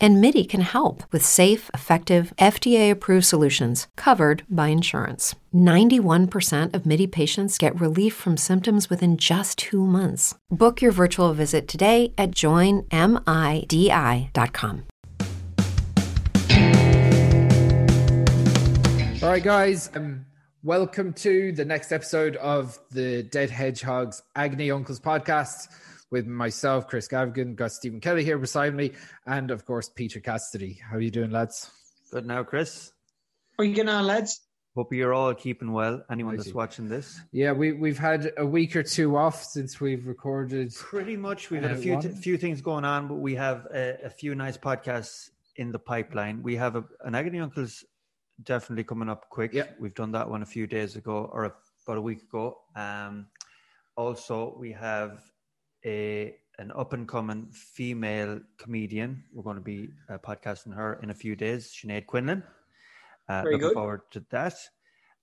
And MIDI can help with safe, effective, FDA approved solutions covered by insurance. 91% of MIDI patients get relief from symptoms within just two months. Book your virtual visit today at joinmidi.com. All right, guys. Um, welcome to the next episode of the Dead Hedgehogs Agony Uncles podcast with myself, Chris Gavigan, got Stephen Kelly here beside me, and of course Peter Cassidy. How are you doing, lads? Good now, Chris. How are you getting on, lads? Hope you're all keeping well. Anyone that's watching this, yeah, we we've had a week or two off since we've recorded. Pretty much, we've had a few t- few things going on, but we have a, a, few nice podcasts in the pipeline. We have a, an Agony Uncles definitely coming up quick. Yeah. We've done that one a few days ago or a, about a week ago. Um, also, we have a an up and coming female comedian. We're going to be uh, podcasting her in a few days, Sinead Quinlan. Uh, Very looking good. forward to that.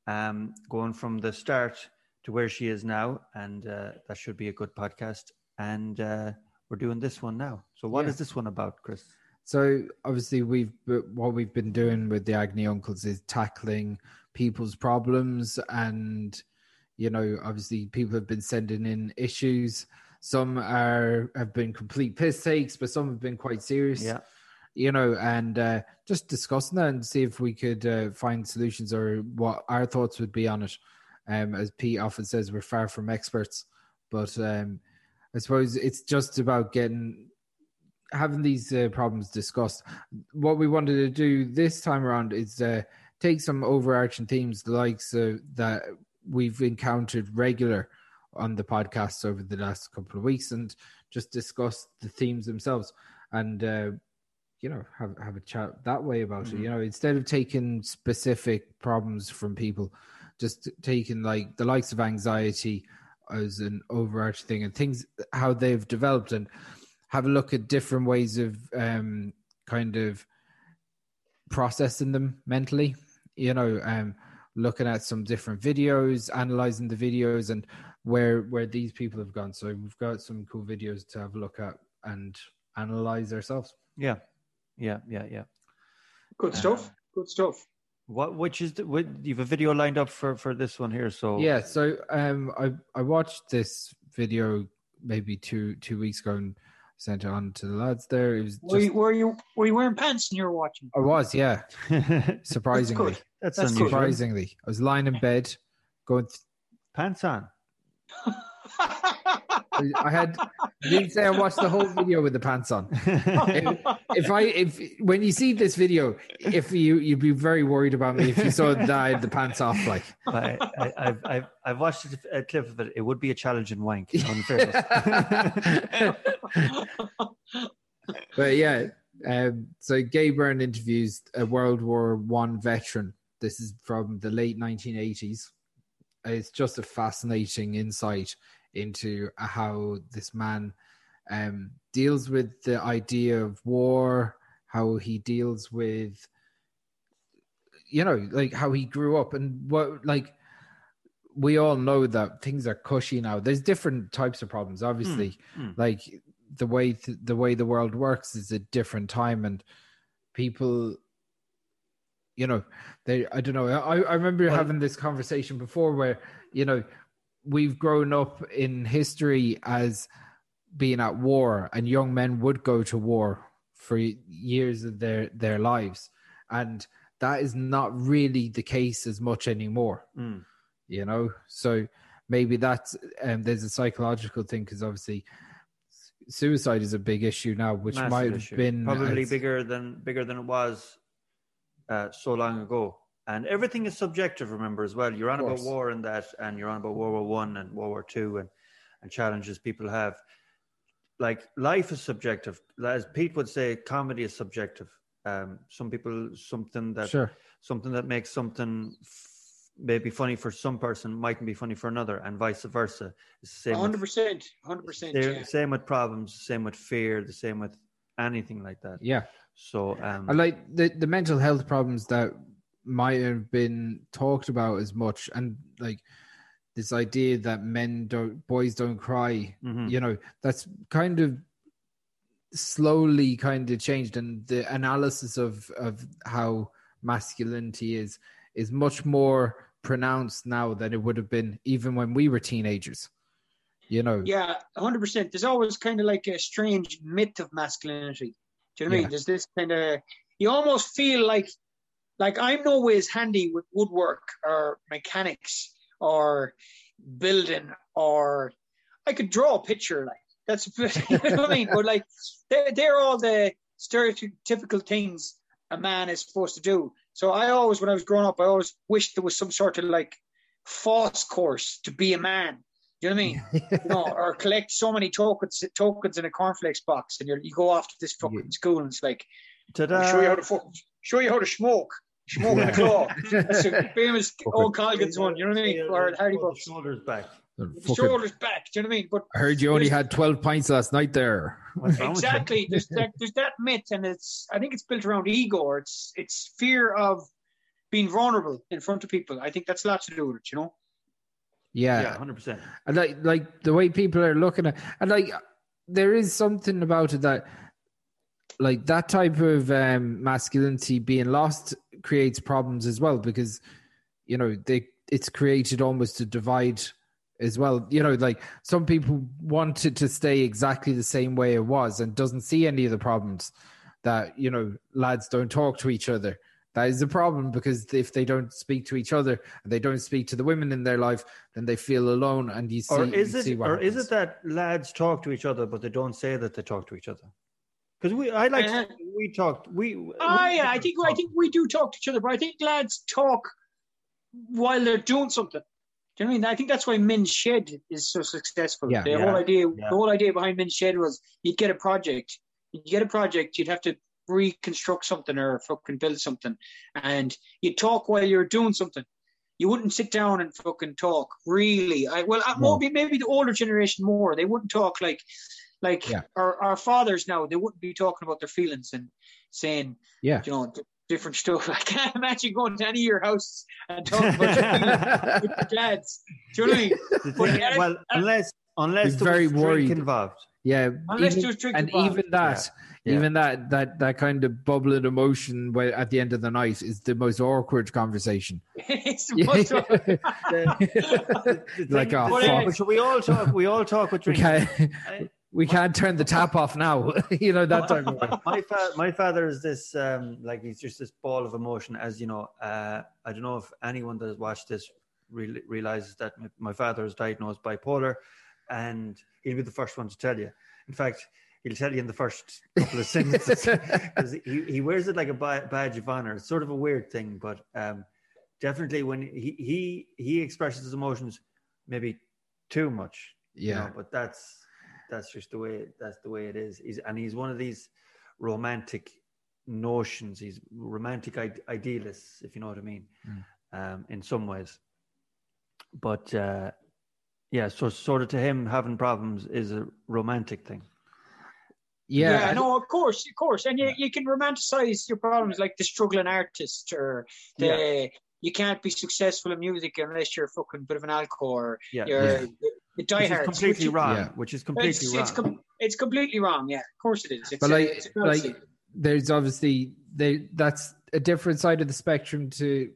Um, going from the start to where she is now, and uh, that should be a good podcast. And uh, we're doing this one now. So, what Yeah. is this one about, Chris? So obviously, we've what we've been doing with the Agony Uncles is tackling people's problems, and you know, obviously, people have been sending in issues. Some are have been complete piss takes, but some have been quite serious. Yeah. you know, and uh, just discussing that and see if we could uh, find solutions or what our thoughts would be on it. Um, as Pete often says, we're far from experts, but um, I suppose it's just about getting having these uh, problems discussed. What we wanted to do this time around is uh, take some overarching themes, the likes of that we've encountered regular on the podcast over the last couple of weeks, and just discuss the themes themselves. And uh, you know have have a chat that way about it you know instead of taking specific problems from people just taking like the likes of anxiety as an overarching thing and things how they've developed and have a look at different ways of um kind of processing them mentally you know um looking at some different videos analyzing the videos and where where these people have gone so we've got some cool videos to have a look at and analyze ourselves Yeah. Yeah. Yeah. Yeah. Good stuff. Good stuff. What? Which is the, what, you've a video lined up for for this one here? So Yeah, so um, I I watched this video maybe two two weeks ago and sent it on to the lads. There, it was Were, just you, were you were you wearing pants and you were watching? I was, yeah, surprisingly, good. that's, That's unusual. surprisingly, I was lying in bed going. Th- Pants on. I had I didn't say I watched the whole video with the pants on. If, if I if when you see this video, if you you'd be very worried about me if you saw that I had the pants off, like. I, I, I've, I've, I've watched a clip of it. It would be a challenging wank. Fairness. but yeah, um, so Gay Byrne interviews a World War One veteran. This is from the late 1980s. It's just a fascinating insight into how this man um, deals with the idea of war, how he deals with, you know, like how he grew up and what, like, we all know that things are cushy now. There's different types of problems, obviously. mm. Like the way th- the way the world works is a different time, and people, you know, they. I don't know. I I remember Well- having this conversation before, where you know, we've grown up in history as being at war, and young men would go to war for years of their their lives, and that is not really the case as much anymore Mm. you know so maybe that's um, there's a psychological thing because obviously suicide is a big issue now which Massive might have issue. been probably as- bigger than bigger than it was uh, so long ago. And everything is subjective. Remember as well. You're on about war and that, and you're on about World War One and World War Two, and and challenges people have. Like life is subjective. As Pete would say, comedy is subjective. Um, some people something that sure something that makes something f- maybe funny for some person mightn't be funny for another, and vice versa. It's the same. with- Hundred percent. Hundred percent. Yeah. same with problems, same with fear, the same with anything like that. yeah So um, I like the the mental health problems that might have been talked about as much, and like this idea that men don't, boys don't cry. Mhm. You know, that's kind of slowly kind of changed, and the analysis of of how masculinity is is much more pronounced now than it would have been even when we were teenagers. You know, Yeah, hundred percent. There's always kind of like a strange myth of masculinity. Do you know what I mean? There's this kind of you almost feel like like I'm no ways handy with woodwork or mechanics or building or I could draw a picture like that's you know what I mean. But like they're they're all the stereotypical things a man is supposed to do. So I always when I was growing up, I always wished there was some sort of like false course to be a man. Do you know what I mean? you know, or collect so many tokens tokens in a cornflakes box, and you're, you go off to this fucking Yeah. school, and it's like ta-da. show you how to fuck, show you how to smoke, smoke in the claw. That's a famous old Colgan's one. You know what I mean? Or Hardy Pull shoulders back. Fucking- Shoulders back. Do you know what I mean? But I heard you only had twelve pints last night. There, What's wrong with you? exactly, there's that there's that myth, and it's I think it's built around ego, or it's it's fear of being vulnerable in front of people. I think that's a lot to do with it. You know? Yeah, Yeah, hundred percent. And like like the way people are looking at and like there is something about it that like that type of um masculinity being lost creates problems as well because you know they it's created almost a divide as well. You know like some people want it to stay exactly the same way it was and doesn't see any of the problems that you know lads don't talk to each other that is a problem because if they don't speak to each other and they don't speak to the women in their life then they feel alone and you see Or is you see it, what or is it that lads talk to each other, but they don't say that they talk to each other? Because we, I like Uh, we talked. We, Oh we- yeah, I think I think we do talk to each other, but I think lads talk while they're doing something. Do you know what I mean? I think that's why Men's Shed is so successful. Yeah. the Yeah. whole idea, Yeah. the whole idea behind Men's Shed was you'd get a project, you'd get a project, you'd have to reconstruct something or fucking build something, and you talk while you're doing something. You wouldn't sit down and fucking talk. Really, I well, uh, No. maybe maybe the older generation more. They wouldn't talk like like Yeah. our, our fathers now. They wouldn't be talking about their feelings and saying yeah you know, d- different stuff. I can't imagine going to any of your houses and talking about your feelings with your dads. Do you know what I mean? But yeah, well, unless unless Be there very was drink worried. involved. yeah Unless even- there's drink and involved. even that Yeah. Even that that that kind of bubbling emotion where at the end of the night is the most awkward conversation it's the most like oh, But, fuck. So we all talk. We all talk with we drink. can't we can't turn the tap off now you know that type of my fa- my father is this um like he's just this ball of emotion as you know uh i don't know if anyone that has watched this re- realizes that my, my father is diagnosed bipolar and he'll be the first one to tell you in fact he'll tell you in the first couple of sentences because he, he wears it like a badge of honor it's sort of a weird thing but um definitely when he he he expresses his emotions maybe too much you yeah know, but that's that's just the way that's the way it is. He's and he's one of these romantic notions. He's romantic ide- idealists, if you know what I mean, um, in some ways. But uh, yeah, so sort of to him, having problems is a romantic thing. Yeah, yeah, no, of course, of course, and you, you can romanticize your problems like the struggling artist or the you can't be successful in music unless you're a fucking bit of an alcohol or Yeah, you're Yeah. the which is completely which- wrong. Yeah. Which is completely It's, wrong. it's, com- it's completely wrong. Yeah, of course it is. It's but like it's like there's obviously they that's a different side of the spectrum to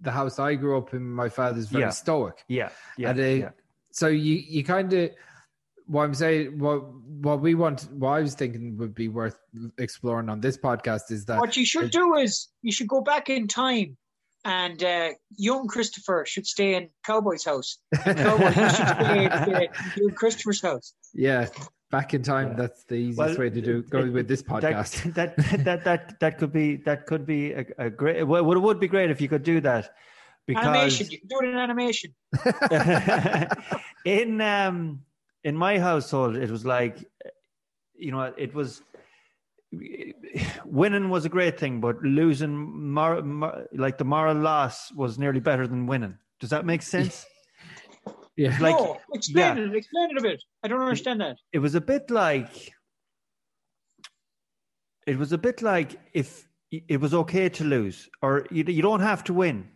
the house I grew up in. My father's very Yeah. stoic. yeah, yeah, and, uh, yeah. so you you kind of what I'm saying what what we want what I was thinking would be worth exploring on this podcast is that What you should do is you should go back in time, and uh, young Christopher should stay in Cowboy's house. Cowboy should stay in uh, young Christopher's house. yeah back in time that's the easiest Well, way to do go it- with this podcast That, that that that that could be that could be a, a great. Well, it would be great if you could do that, because Animation. You can do it in animation. in um in my household it was like you know it was winning was a great thing but losing mor- mor- like the moral loss was nearly better than winning does that make sense yeah like no, explain yeah. it. Explain it a bit. I don't understand that. it was a bit like it was a bit like if it was okay to lose, or you, you don't have to win,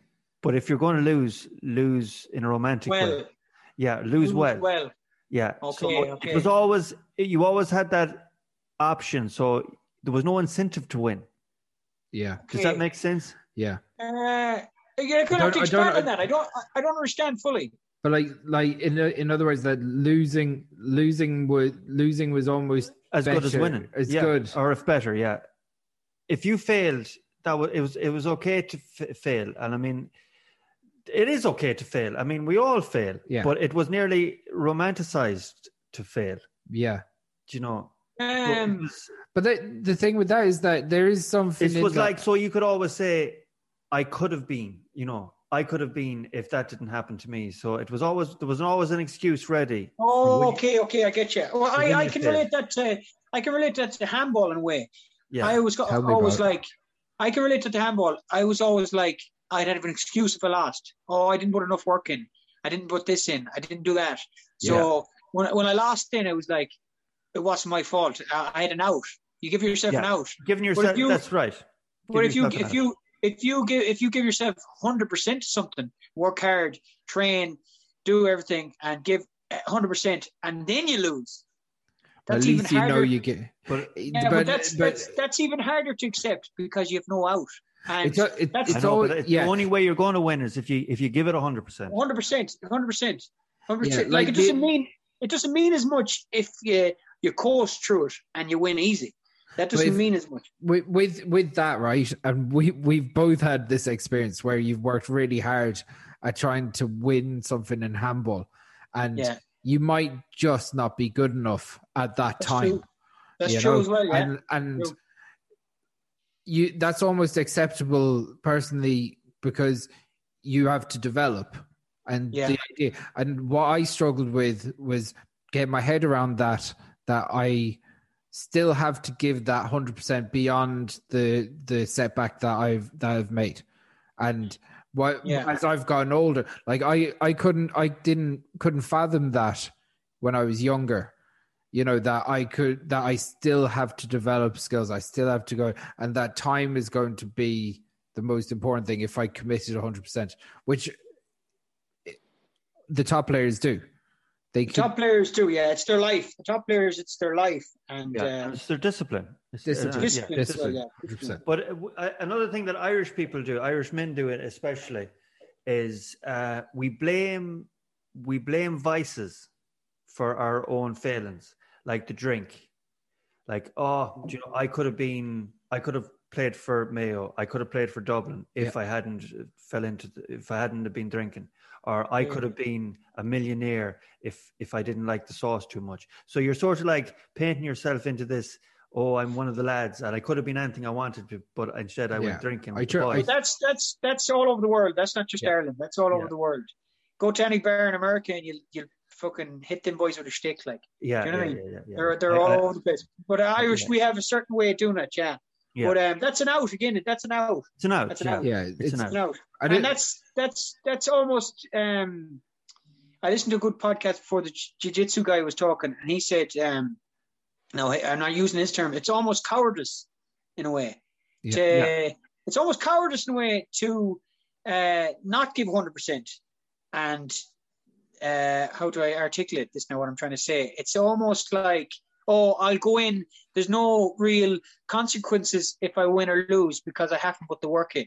but if you're going to lose, lose in a romantic Well, way. Yeah, lose well. well. Yeah. Okay, so okay. it was always you always had that option, so there was no incentive to win. Yeah, Does that make sense? yeah. Uh, you're don't- going to have to I don't- expand I- on that. I don't. I don't understand fully. But like, like in in other words, that losing, losing was losing was almost As good as winning. It's yeah. good. or if better. Yeah. If you failed, that was it was it was okay to f- fail, and I mean, it is okay to fail. I mean, we all fail. Yeah. But it was nearly romanticized to fail. yeah. Do you know? So it Um, was- But the the thing with that is that there is something. it was that- like so you could always say i could have been you know i could have been if that didn't happen to me so it was always there was always an excuse ready oh, When- okay, okay, I get you. Well, I, I can fail. relate that to. I can relate that to handball in a way. yeah I was Tell me always like, I can relate to the handball. I was always like, I'd have an excuse if I lost. Oh, I didn't put enough work in. I didn't put this in. I didn't do that. So when when I lost, then it was like, it wasn't my fault. I, I had an out. You give yourself an out. giving yourself you- that's right But if you if you if you give if you give yourself hundred percent to something, work hard, train, do everything, and give hundred percent, and then you lose. at That's even least you harder. know you get. but Yeah, but, that's that's that's even harder to accept because you have no out. And it's a- it- that's- it's know, all but yeah. the only way you're going to win is if you if you give it 100% Hundred percent, hundred percent, hundred Yeah, like Like it doesn't the- mean it doesn't mean as much if you you coast through it and you win easy. That doesn't if- mean as much. with with with that right and we we've both had this experience where you've worked really hard at trying to win something in handball and Yeah. you might just not be good enough at that That's time true. That's true know? as well. Yeah. and and True. You that's almost acceptable personally because you have to develop and Yeah. the idea and what i struggled with was get my head around that that i still have to give that 100% beyond the the setback that i've that i've made and what Yeah. as i've gotten older like i i couldn't i didn't couldn't fathom that when i was younger you know that i could that i still have to develop skills i still have to go and that time is going to be the most important thing if i committed 100% which the top players do they The could, top players do, yeah. It's their life. The top players, it's their life, and yeah uh, and it's their discipline It's- Discipline. uh, discipline. yeah. as discipline, But uh, uh, another thing that Irish people do, Irish men do it especially, is uh, we blame we blame vices for our own failings, like the drink. Like, oh, do you know, I could have been, I could have played for Mayo, I could have played for Dublin if I hadn't uh, fell into, the, if I hadn't have been drinking, or I could have been a millionaire if if I didn't like the sauce too much. So you're sort of like painting yourself into this. Oh, I'm one of the lads, and I could have been anything I wanted to, but instead I Yeah. went drinking. I with the try- boys. That's that's that's all over the world. That's not just Yeah. Ireland. That's all over the world. Go to any bar in America and you you fucking hit them boys with a stick. Like yeah, do you know yeah, what I yeah, yeah, yeah. they're they're I- all I- over the place. But Irish, we have a certain way of doing it. Yeah. Yeah. But um, that's an out again. That's an out. It's an out. That's an yeah. out. yeah It's it's, an out. An out. I and that's that's that's almost. Um, I listened to a good podcast before the jiu-jitsu guy was talking, and he said, um, "No, I'm not using his term. It's almost cowardice in a way. Yeah. to, It's almost cowardice in a way to uh, not give 100 percent. And uh, how do I articulate this now? What I'm trying to say? It's almost like, oh, I'll go in. There's no real consequences if I win or lose because I haven't put the work in.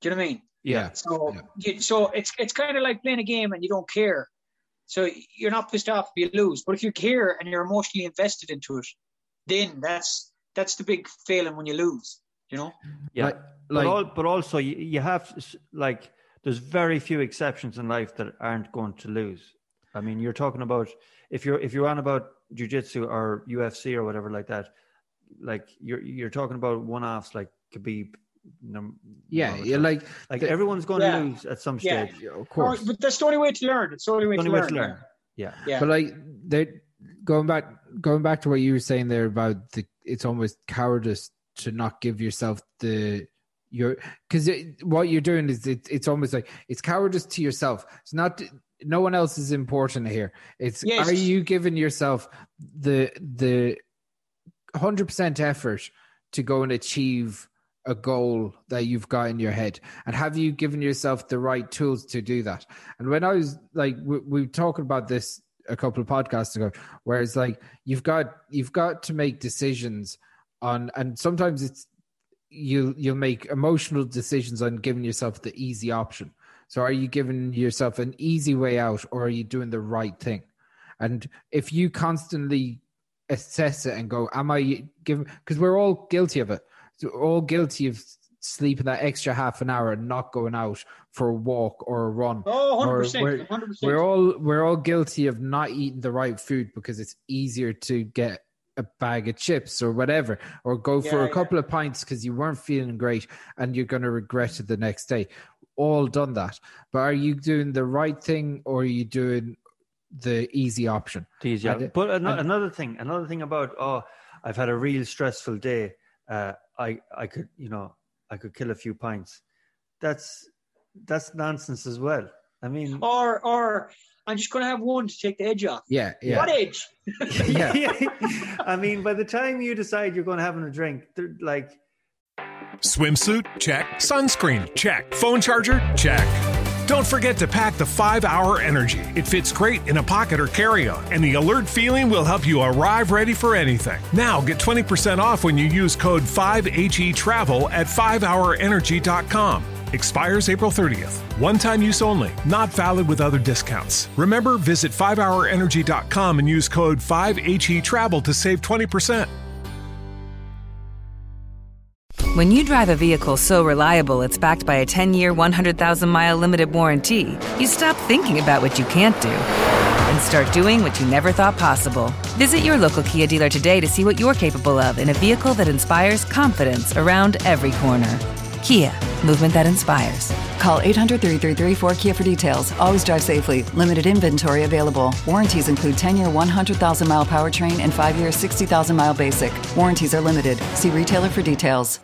Do you know what I mean? yeah So, Yeah. you, so it's it's kind of like playing a game and you don't care. So you're not pissed off if you lose, but if you care and you're emotionally invested into it, then that's that's the big failing when you lose. You know? Yeah. like, but, like all, but also you, you have like there's very few exceptions in life that aren't going to lose. I mean, you're talking about if you're if you're on about jujitsu or UFC or whatever like that, like you're you're talking about one offs like Khabib. num- yeah all the yeah like like the- everyone's going Yeah. to lose at some stage. yeah, of Or- course but that's the only way to learn. It's the only way, The to, way learn. to learn. Yeah. Yeah. But like they going back going back to what you were saying there about the it's almost cowardice to not give yourself the your because what you're doing is it, it's almost like it's cowardice to yourself. It's not no one else is important here. It's Yes. are you giving yourself the the hundred percent effort to go and achieve a goal that you've got in your head and have you given yourself the right tools to do that and when i was like we, we were talking about this a couple of podcasts ago where it's like you've got you've got to make decisions on and sometimes it's you you'll make emotional decisions on giving yourself the easy option so are you giving yourself an easy way out or are you doing the right thing and if you constantly assess it and go am i giving because we're all guilty of it so we're all guilty of sleeping that extra half an hour and not going out for a walk or a run. Oh, 100%. We're, 100%. we're all we're all guilty of not eating the right food because it's easier to get a bag of chips or whatever, or go for Yeah, a yeah. couple of pints because you weren't feeling great and you're going to regret it the next day. All done that, but are you doing the right thing or are you doing the easy option? These, yeah. And- But ano- and- another thing, another thing about oh, I've had a real stressful day. Uh, I I could you know I could kill a few pints. That's that's nonsense as well. I mean, Or, or I'm just going to have one to take the edge off. Yeah, yeah, What edge? yeah. I mean, by the time you decide you're going to have a drink, they're like Swimsuit? Check. Sunscreen? Check. Phone charger? Check. Don't forget to pack the 5 Hour Energy. It fits great in a pocket or carry on, and the alert feeling will help you arrive ready for anything. Now get 20% off when you use code 5HE Travel at 5hourenergy.com. Expires April 30th. One time use only, not valid with other discounts. Remember, visit 5hourenergy.com and use code 5HE Travel to save 20%. When you drive a vehicle so reliable it's backed by a 10 year, 100,000 mile limited warranty, you stop thinking about what you can't do and start doing what you never thought possible. Visit your local Kia dealer today to see what you're capable of in a vehicle that inspires confidence around every corner. Kia, movement that inspires. Call 800 333 4KIA for details. Always drive safely. Limited inventory available. Warranties include 10 year 100,000 mile powertrain and 5 year 60,000 mile basic. Warranties are limited. See retailer for details.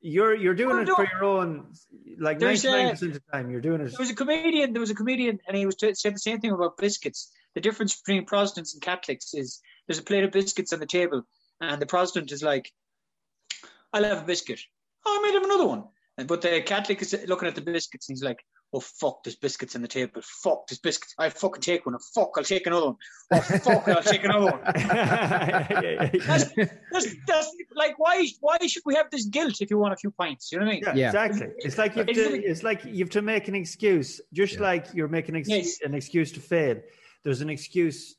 you're you're doing it for your own. Like There's ninety a- percent of the time, you're doing it. There was a comedian. There was a comedian, and he was t- said the same thing about biscuits. The difference between Protestants and Catholics is there's a plate of biscuits on the table, and the Protestant is like, "I'll have a biscuit." Oh, I might have another one. And but uh, the Catholic is uh, looking at the biscuits, and he's like, "Oh fuck, there's biscuits on the table. Fuck, there's biscuits. I fucking take one. Oh, fuck, I'll take another one. Oh fuck, I'll take another one." That's, that's, that's like why why should we have this guilt if you want a few pints? You know what I mean? Yeah, Yeah. exactly. It's like you have to. It's like you have to make an excuse, just Yeah. like you're making an excuse, Yes. an excuse to fail. There's an excuse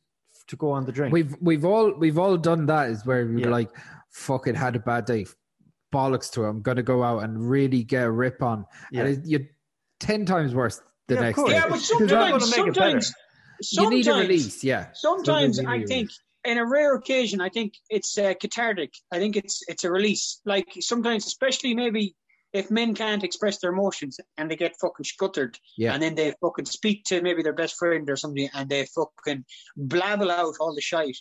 to go on the drink. We've we've all we've all done that. Is where we Yeah. like, "Fuck it, had a bad day, bollocks to it. I'm gonna go out and really get a rip on." Yeah. And it, you're ten times worse the Yeah, next course. day. Yeah, but Because that's sometimes, make it sometimes, you need a sometimes- release. Yeah. Sometimes you I think, in a rare occasion, I think it's uh, cathartic. I think it's it's a release. Like sometimes, especially maybe if men can't express their emotions and they get fucking scuttered, Yeah. and then they fucking speak to maybe their best friend or something, and they fucking blabble out all the shite.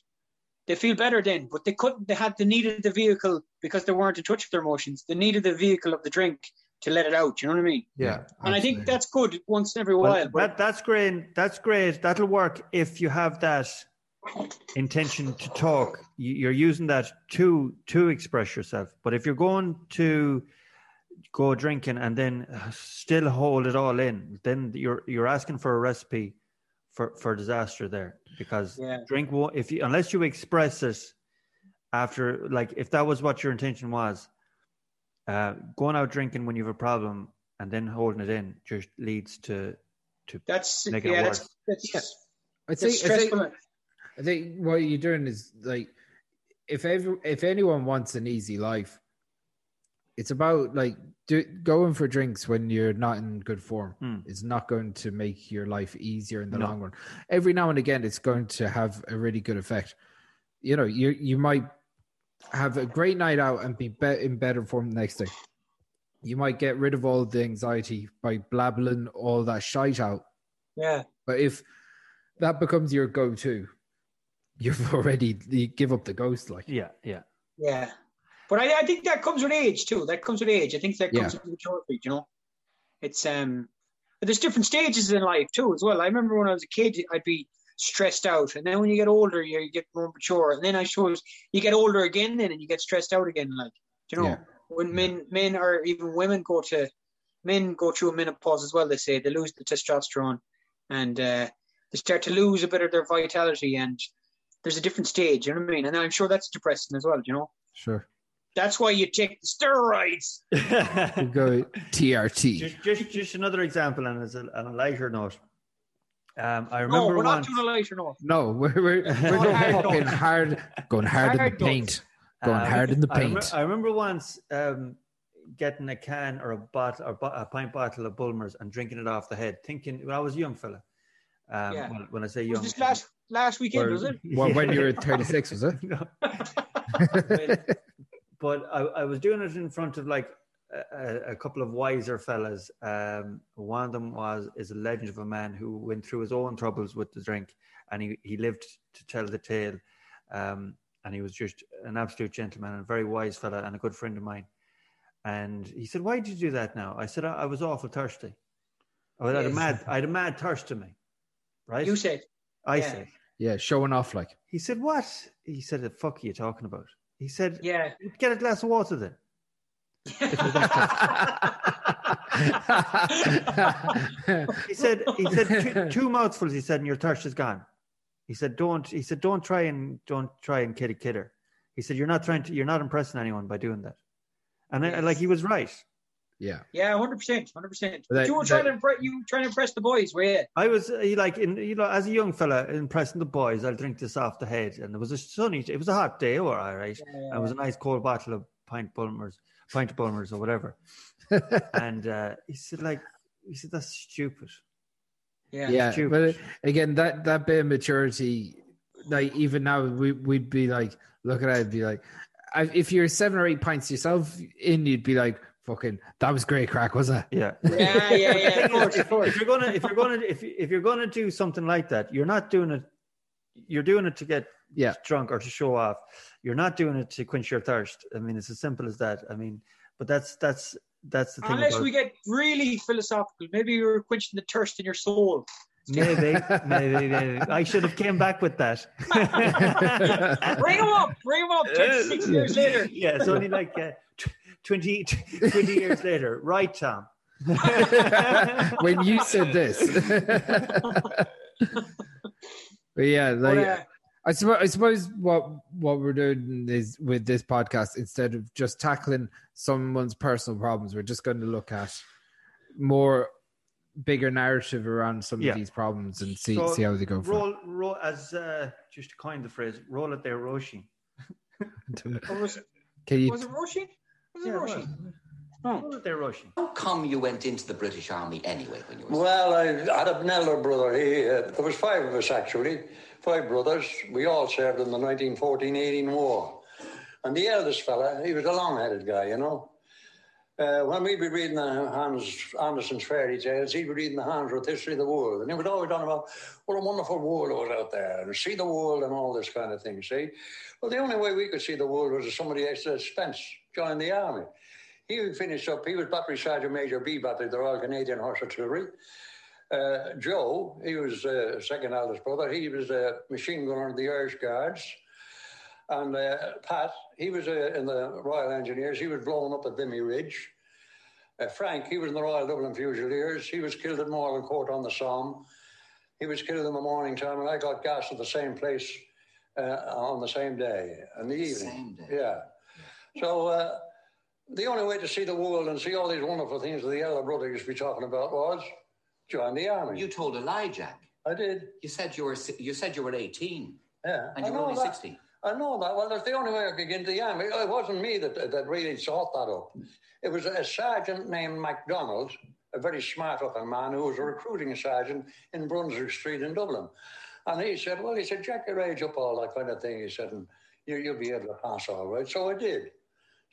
They feel better then, but they couldn't. They had they needed the vehicle because they weren't in touch with their emotions. They needed the vehicle of the drink to let it out. You know what I mean? yeah. And I think that's good once in every while. but- that, that's great. That's great. That'll work if you have that intention to talk. You- You're using that to to express yourself. But if you're going to go drinking and then still hold it all in, then you're you're asking for a recipe for for disaster there. Because Yeah. drink won't if you unless you express it after like if that was what your intention was, uh, going out drinking when you have a problem and then holding it in just leads to to that's make it yeah, worse. that's, that's, I think, I think. I think what you're doing is like if every, if anyone wants an easy life, it's about like do, going for drinks when you're not in good form. Hmm. It's not going to make your life easier in the No. long run. Every now and again, it's going to have a really good effect. You know, you you might have a great night out and be, be in better form the next day. You might get rid of all the anxiety by blabbling all that shite out. Yeah. But if that becomes your go-to, you've already you give up the ghost. Like, Yeah, yeah. Yeah. But I, I think that comes with age too. That comes with age. I think that comes Yeah. with maturity, you know. It's um but there's different stages in life too as well. I remember when I was a kid I'd be stressed out and then when you get older you, you get more mature and then I suppose you get older again then and you get stressed out again like you know Yeah. when men, men or even women go to men go through a menopause as well. They say they lose the testosterone and uh, they start to lose a bit of their vitality, and there's a different stage. You know what I mean? And I'm sure that's depressing as well. You know, Sure. That's why you take the steroids. We go TRT. just, just, just another example, and as a, on a lighter note, um, I remember. No, remember we're not once. doing a lighter note. No, we're we're, we're going Hard fucking notes. hard, going hard in the Hard paint, going Um, hard in the I, remem- paint. I remember once um, getting a can or a bottle or a pint bottle of Bulmers and drinking it off the head, thinking when I was a young fella. Um, Yeah. when, when I say Was young, this last last weekend? Or- was it? Well, when you were 36, was it? No. But I, I was doing it in front of like a, a- a couple of wiser fellas. Um, one of them was is a legend of a man who went through his own troubles with the drink, and he, he lived to tell the tale. Um, and he was just an absolute gentleman and a very wise fella and a good friend of mine. And he said, "Why did you do that?" Now I said, "I, I was awful thirsty. I had a mad, I had a mad thirst to me." Right? You said. I yeah. said. Yeah, showing off like. He said, "What?" He said, "The fuck are you talking about?" He said, Yeah. Get a glass of water then. He said, he said two, two mouthfuls. He said, and your thirst is gone. He said, don't. He said, don't try and don't try and kid a kidder. He said, you're not trying to. You're not impressing anyone by doing that. And I, like he was right. Yeah. Yeah, hundred percent, hundred percent. You were trying that- to impress. You were trying to impress the boys, were you? I was uh, like in you know as a young fella impressing the boys. I'll drink this off the head, and it was a sunny. It was a hot day. or All right, and it was a nice cold bottle of pint Bulmers, pint of Bulmers or whatever. and uh, he said like he said that's stupid. Yeah. yeah stupid. but again that that bit of maturity like even now we, we'd be like look at it and be like I, if you're seven or eight pints yourself in you'd be like fucking that was great crack was it Yeah. Yeah, yeah, yeah. Of course, of if, course. if you're gonna if you're gonna if you- if you're gonna do something like that, you're not doing it. You're doing it to get Yeah. drunk or to show off. You're not doing it to quench your thirst. I mean, it's as simple as that. I mean, but that's that's that's the thing. Unless about, we get really philosophical, maybe you're quenching the thirst in your soul. maybe, maybe, maybe I should have came back with that. Bring him up, bring him up. Twenty-six years later. yeah, it's only like uh, tw- 20, 20 years later, right, Tom? when you said this but yeah like But, uh, I suppose, I suppose what what we're doing is with this podcast instead of just tackling someone's personal problems, we're just going to look at more bigger narrative around some Yeah. of these problems and see So, see how they go. From. Roll, roll, as uh, just to coin the phrase, roll it there, Roshi. was, it, Can you? was it Roshi? Was it Yeah, Roshi? Roll it there, Roshi. How come you went into the British Army anyway when you were Well, I had an elder brother. He, uh, there was five of us actually, five brothers. We all served in the 1914-18 war. And the eldest fella, he was a long-headed guy, you know. Uh, when we'd be reading the Hans Andersen's fairy tales, he'd be reading the Hans with History of the World. And he was always on about what a wonderful world was out there, and see the world and all this kind of thing, see? Well, the only way we could see the world was if somebody extra Spence joined the army. He finished up, he was Battery Sergeant Major B Battery, the Royal Canadian Horse Artillery. Uh, Joe, he was uh, second eldest brother. He was a machine gunner in the Irish Guards. And uh, Pat, he was uh, in the Royal Engineers. He was blown up at Vimy Ridge. Uh, Frank, he was in the Royal Dublin Fusiliers. He was killed at Morlancourt on the Somme. He was killed in the morning time, and I got gas at the same place uh, on the same day, in the evening. Same day. Yeah. So uh, the only way to see the world and see all these wonderful things that the elder brother used to be talking about was join the army. You told a lie, Jack. I did. You said you were you said you were 18 Yeah. and you were only that. 16. I know that. Well, that's the only way I could get into the army. It wasn't me that, that really thought that up. It was a sergeant named MacDonald, a very smart looking man who was a recruiting sergeant in Brunswick Street in Dublin. And he said, Well, he said, Jack your age up, all that kind of thing. He said, and you, you'll be able to pass all right. So I did.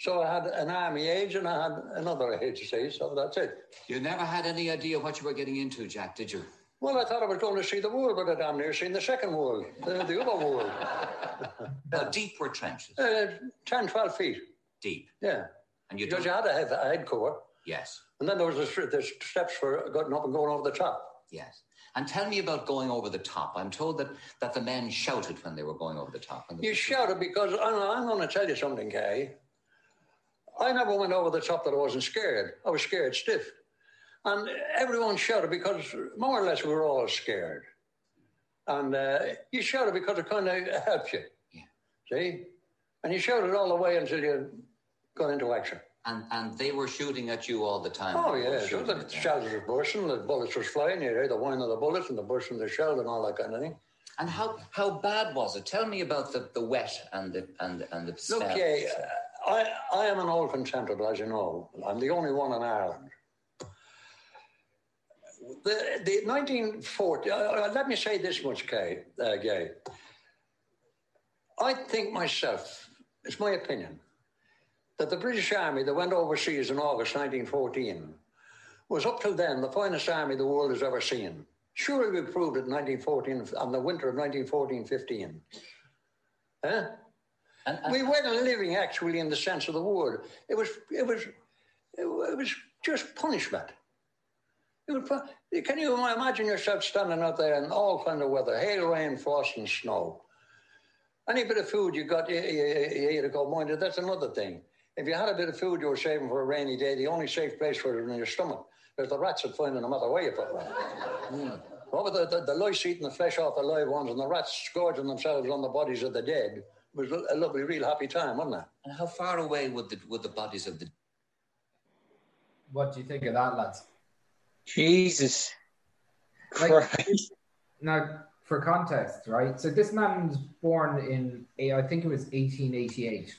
So I had an army age and I had another age, see, so that's it. You never had any idea what you were getting into, Jack, did you? Well, I thought I was going to see the world, but I damn near seen the second world, the, the other world. How deep were trenches? Uh, 10, 12 feet, Deep. yeah. And you Because you had a head, a head core. Yes. And then there was the, the steps for getting up and going over the top. Yes. And tell me about going over the top. I'm told that, that the men shouted when they were going over the top. The- You shouted because I'm, I'm going to tell you something, Kay. I never went over the top that I wasn't scared. I was scared stiff. And everyone shouted because more or less we were all scared. And uh, you shouted because it kind of helped you. Yeah. See? And you shouted all the way until you got into action. And and they were shooting at you all the time. Oh, yeah. So the shells were bursting, the bullets were flying. You hear the whine of the bullets and the burst and the shell and all that kind of thing. And how how bad was it? Tell me about the, the wet and the and and the smell. Look, yeah, I, I am an old contemptible, as you know. I'm the only one in Ireland. The, the 1940, uh, uh, let me say this much, Kay, uh, Gay. I think myself, it's my opinion, that the British Army that went overseas in August 1914 was up till then the finest army the world has ever seen. Surely we proved it in 1914, and the winter of 1914-15. Huh? And, and, we weren't living actually in the sense of the word. It was, it was, it wa- it was just punishment. It was, can you imagine yourself standing out there in all kind of weather, hail, rain, frost, and snow? Any bit of food you got, you, you, you ate minded, that's another thing. If you had a bit of food you were saving for a rainy day, the only safe place for it was in your stomach. Because the rats would find it no matter where you put it. Mm. What with the, the, the lice eating the flesh off the live ones and the rats scourging themselves on the bodies of the dead was a a lovely, real happy time, wasn't it? and how far away would the would the bodies of the What do you think of that, lads? Jesus Like- Christ. Now, for context, right? So this man was born in, eh, I think it was 1888.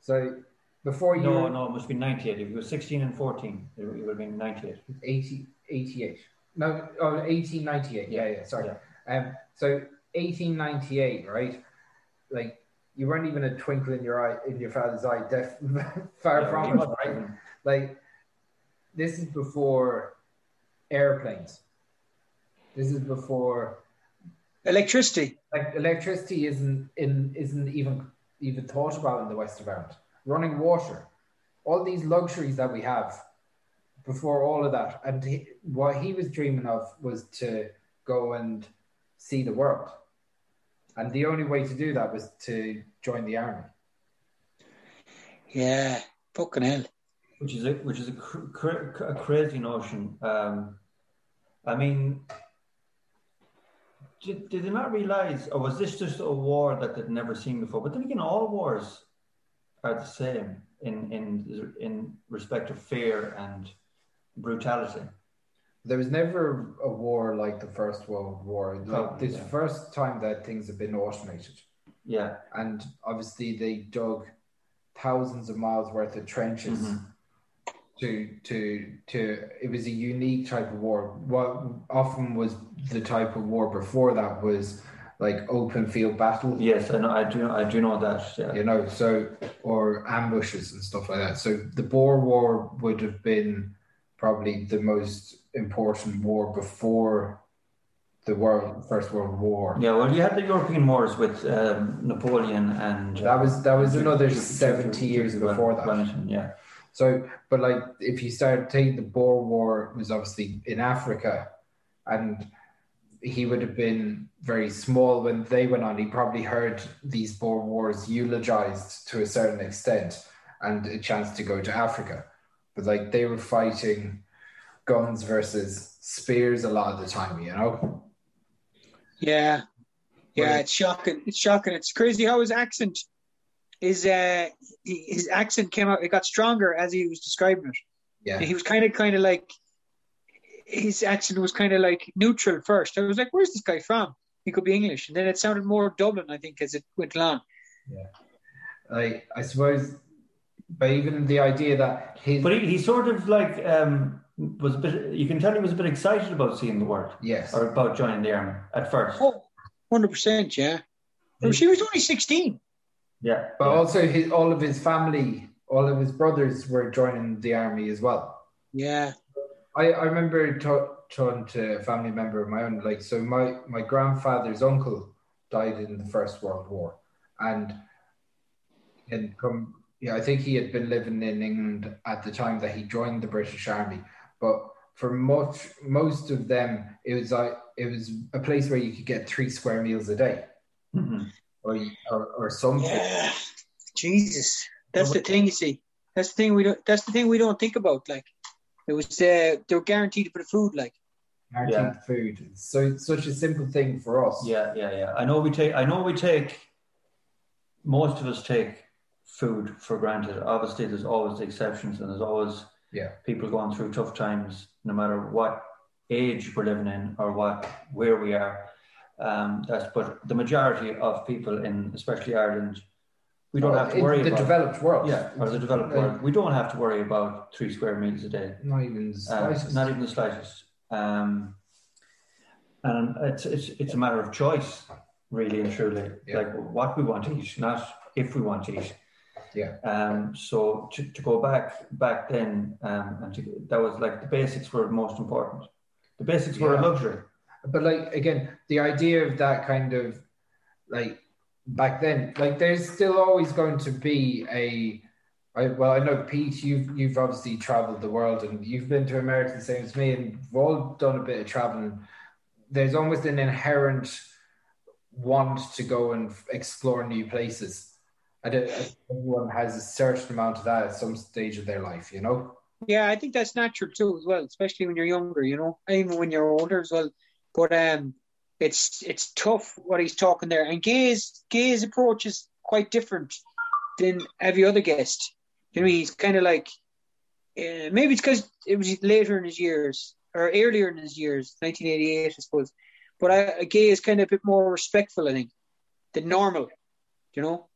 So before you No, no, it must be 98. If he was 16 and 14, it would have been 98. 80, 88. No, oh, 1898. Yeah, yeah, sorry. Um, so 1898, right? Like you weren't even a twinkle in your eye, in your father's eye, def- far Yeah, from it, right? Like this is before airplanes. This is before Electricity. like electricity isn't in isn't even even thought about in the west of Ireland. Running water, all these luxuries that we have before all of that, and he, what he was dreaming of was to go and see the world, and the only way to do that was to join the army. Yeah. Fucking hell. which is a which is a, cr- cr- a crazy notion. Um, I mean, did, did they not realize, or was this just a war that they'd never seen before? But then again, all wars are the same in in in respect of fear and brutality. There was never a war like the First World War. Like this yeah. first time that things have been automated. Yeah, and obviously they dug thousands of miles worth of trenches Mhm. to to to it was a unique type of war what often was the type of war before that was like open field battle yes, I know, I do, I do know that. Yeah, you know so or ambushes and stuff like that so the boer war would have been probably the most important war before the world first world war yeah. Well, you had the European wars with um, Napoleon and that was that was another Duke- 70 Duke- years before that Wellington, yeah. So, but like, if you start taking the Boer War was obviously in Africa, and he would have been very small when they went on. He probably heard these Boer Wars eulogized to a certain extent, and a chance to go to Africa. But like, they were fighting guns versus spears a lot of the time, you know. Yeah. Yeah, it's shocking. It's shocking. It's crazy how his accent his uh he- his accent came out it got stronger as he was describing it. Yeah, He was kind of kind of like his accent was kind of like neutral first. I was like, where's this guy from? He could be English. And then it sounded more Dublin, I think, as it went along. Yeah. Like I suppose, but even the idea that his But he, he sort of like um, was a bit. You can tell he was a bit excited about seeing the world yes, or about joining the army at first. Oh, 100%, yeah. Well, she was only 16. Yeah, but yeah. also his all of his family, all of his brothers were joining the army as well. Yeah. I, I remember ta- talking to a family member of my own. Like, so my, my grandfather's uncle died in the First World War, and and come yeah, I think he had been living in England at the time that he joined the British Army. But for much most of them, it was like it was a place where you could get three square meals a day, Mhm. or or, or something. Yeah. Jesus. That's the thing, you see. That's the thing we don't. That's the thing we don't think about. Like, it was uh, they were guaranteed a bit of food. Like, Guaranteed Yeah. food. So such a simple thing for us. Yeah, yeah, yeah. I know we take. I know we take. Most of us take food for granted. Obviously, there's always the exceptions, and there's always Yeah. people going through tough times, no matter what age we're living in or what where we are. Um, that's but the majority of people in, especially Ireland, we don't have to worry the about developed world. Yeah, or the developed world. We don't have to worry about three square meals a day. Not even the Uh, slightest. not even the slightest. Um, and it's, it's it's a matter of choice, really and truly. Yeah. Like what we want to eat, not if we want to eat. Yeah. Um, so to, to go back back then, um, and to, that was like the basics were most important. The basics were a luxury. but like again the idea of that kind of like back then like there's still always going to be a I, well i know pete you've you've obviously traveled the world and you've been to america the same as me and we've all done a bit of traveling there's almost an inherent want to go and explore new places Everyone has a certain amount of that at some stage of their life you know yeah, I think that's natural too, as well. Especially when you're younger, you know, even when you're older as well. But um, it's it's tough what he's talking there, and Gay's Gay's approach is quite different than every other guest. You know, he's kind of like uh, maybe it's because it was later in his years or earlier in his years, 1988, I suppose. But I, Gay is kind of a bit more respectful, I think, than normal. You know,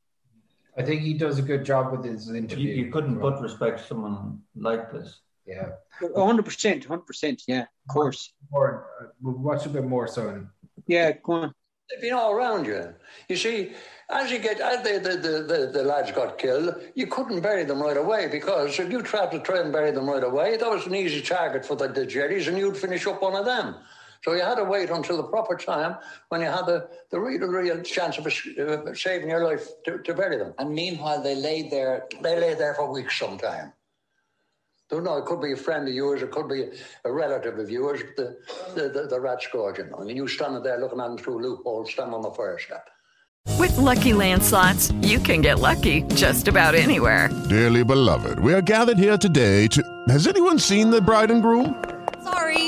i think he does a good job with his interview you couldn't but respect someone like this. yeah hundred percent, hundred percent. Yeah, of course. more, uh, we'll watch a bit more so. Yeah, go on. They've been all around you. You see, as you get, as the, the, the, the, the lads got killed, you couldn't bury them right away because if you tried to try and bury them right away, that was an easy target for the, the Jerries and you'd finish up one of them. So you had to wait until the proper time when you had the, the real, real chance of uh, saving your life to, to bury them. And meanwhile, they lay there. They lay there for weeks sometime. Don't know, it could be a friend of yours, it could be a relative of yours, the, the, the, the rat scourge, you know. I mean, you standing there looking at them through a loophole, standing on the fire step. With Lucky Land slots, you can get lucky just about anywhere. Dearly beloved, we are gathered here today to. Has anyone seen the bride and groom? Sorry,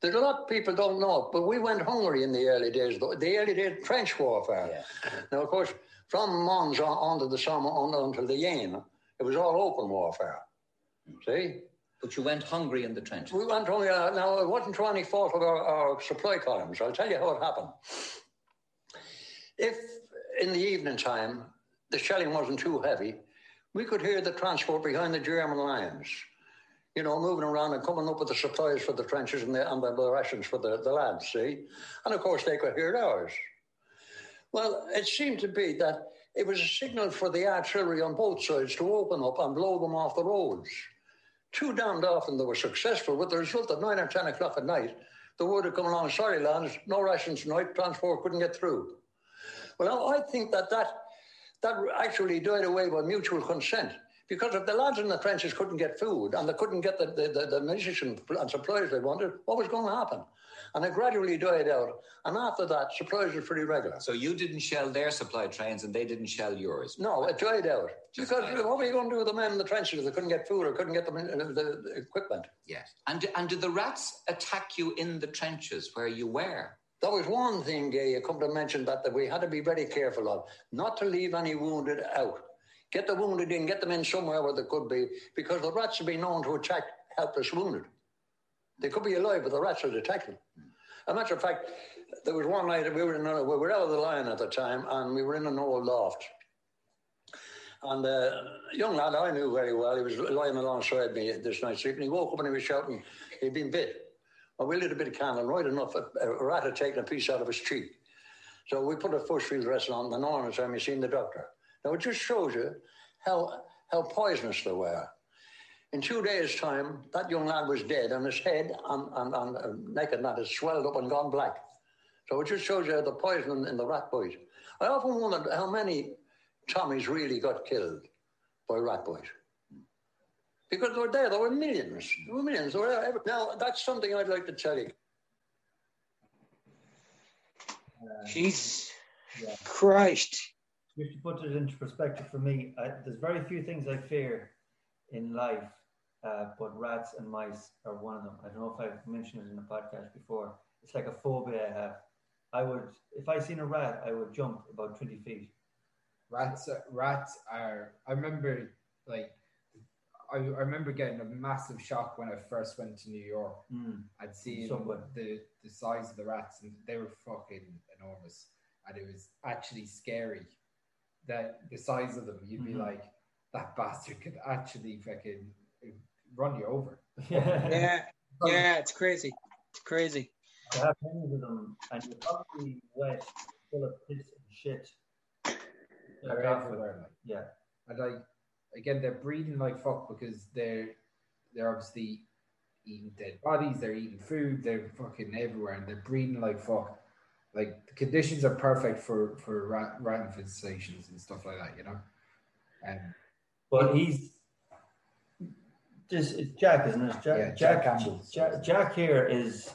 There's a lot of people don't know but we went hungry in the early days, the the early days of trench warfare. Now, of course, from Mons on, to the Somme on, until the Aisne, it was all open warfare. See? but you went hungry in the trenches. We went hungry. uh, Now, it wasn't through any fault of our, our supply columns. I'll tell you how it happened. If in the evening time the shelling wasn't too heavy, we could hear the transport behind the German lines, you know, moving around and coming up with the supplies for the trenches and the, and the, the rations for the, the lads, see? And of course, they could hear ours. Well, it seemed to be that it was a signal for the artillery on both sides to open up and blow them off the roads. Too damned often they were successful, with the result that 9 or 10 o'clock at night, the word had come along, sorry, lads, no rations tonight, transport couldn't get through. Well, I think that, that that actually died away by mutual consent. Because if the lads in the trenches couldn't get food and they couldn't get the, the, the, the munitions and supplies they wanted, what was going to happen? And it gradually died out. And after that, supplies were pretty regular. So you didn't shell their supply trains and they didn't shell yours. No, it died out. Just because died what were you going to do with the men in the trenches if they couldn't get food or couldn't get the, the, the equipment? Yes. And and did the rats attack you in the trenches where you were? That was one thing, Gay, you come to mention that, that we had to be very careful of, not to leave any wounded out. Get the wounded in, get them in somewhere where they could be, because the rats have been known to attack helpless wounded. They could be alive, but the rats would attack them. As a matter of fact, there was one night we were in a, we were out of the line at the time, and we were in an old loft. And uh, a young lad I knew very well, he was lying alongside me this night sleeping. He woke up and he was shouting, he'd been bit. Well, we lit a bit of candle, and right enough, a, a rat had taken a piece out of his cheek. So we put a first field dressing on and the normal time you seen the doctor. Now it just shows you how how poisonous they were. In two days' time, that young lad was dead, and his head and, and, and uh, neck and that had swelled up and gone black. So it just shows you the poison in, the rat boys. I often wondered how many Tommies really got killed by rat boys. Because they were there, there were millions. There were millions. There were, now, that's something I'd like to tell you. Jesus Christ. Just to put it into perspective for me, I, there's very few things I fear in life, uh, but rats and mice are one of them. I don't know if I've mentioned it in the podcast before. It's like a phobia I have. I would, if I seen a rat, I would jump about 20 feet. Rats, rats are. I remember, like, I, I remember getting a massive shock when I first went to New York. Mm. I'd seen Somewhere. the the size of the rats, and they were fucking enormous, and it was actually scary. That the size of them, you'd be Mhm. like, that bastard could actually fucking run you over. Yeah, yeah, it's crazy. It's crazy. I have many of them, and you're probably wet, full of piss and shit. They're everywhere, like. Yeah. And like again, they're breeding like fuck because they're they're obviously eating dead bodies, they're eating food, they're fucking everywhere, and they're breeding like fuck. Like the conditions are perfect for for rat, rat infestations and stuff like that, you know. And But he's this it's Jack, isn't it? Jack, Yeah, Jack Jack, Campbell. Jack, Jack here is.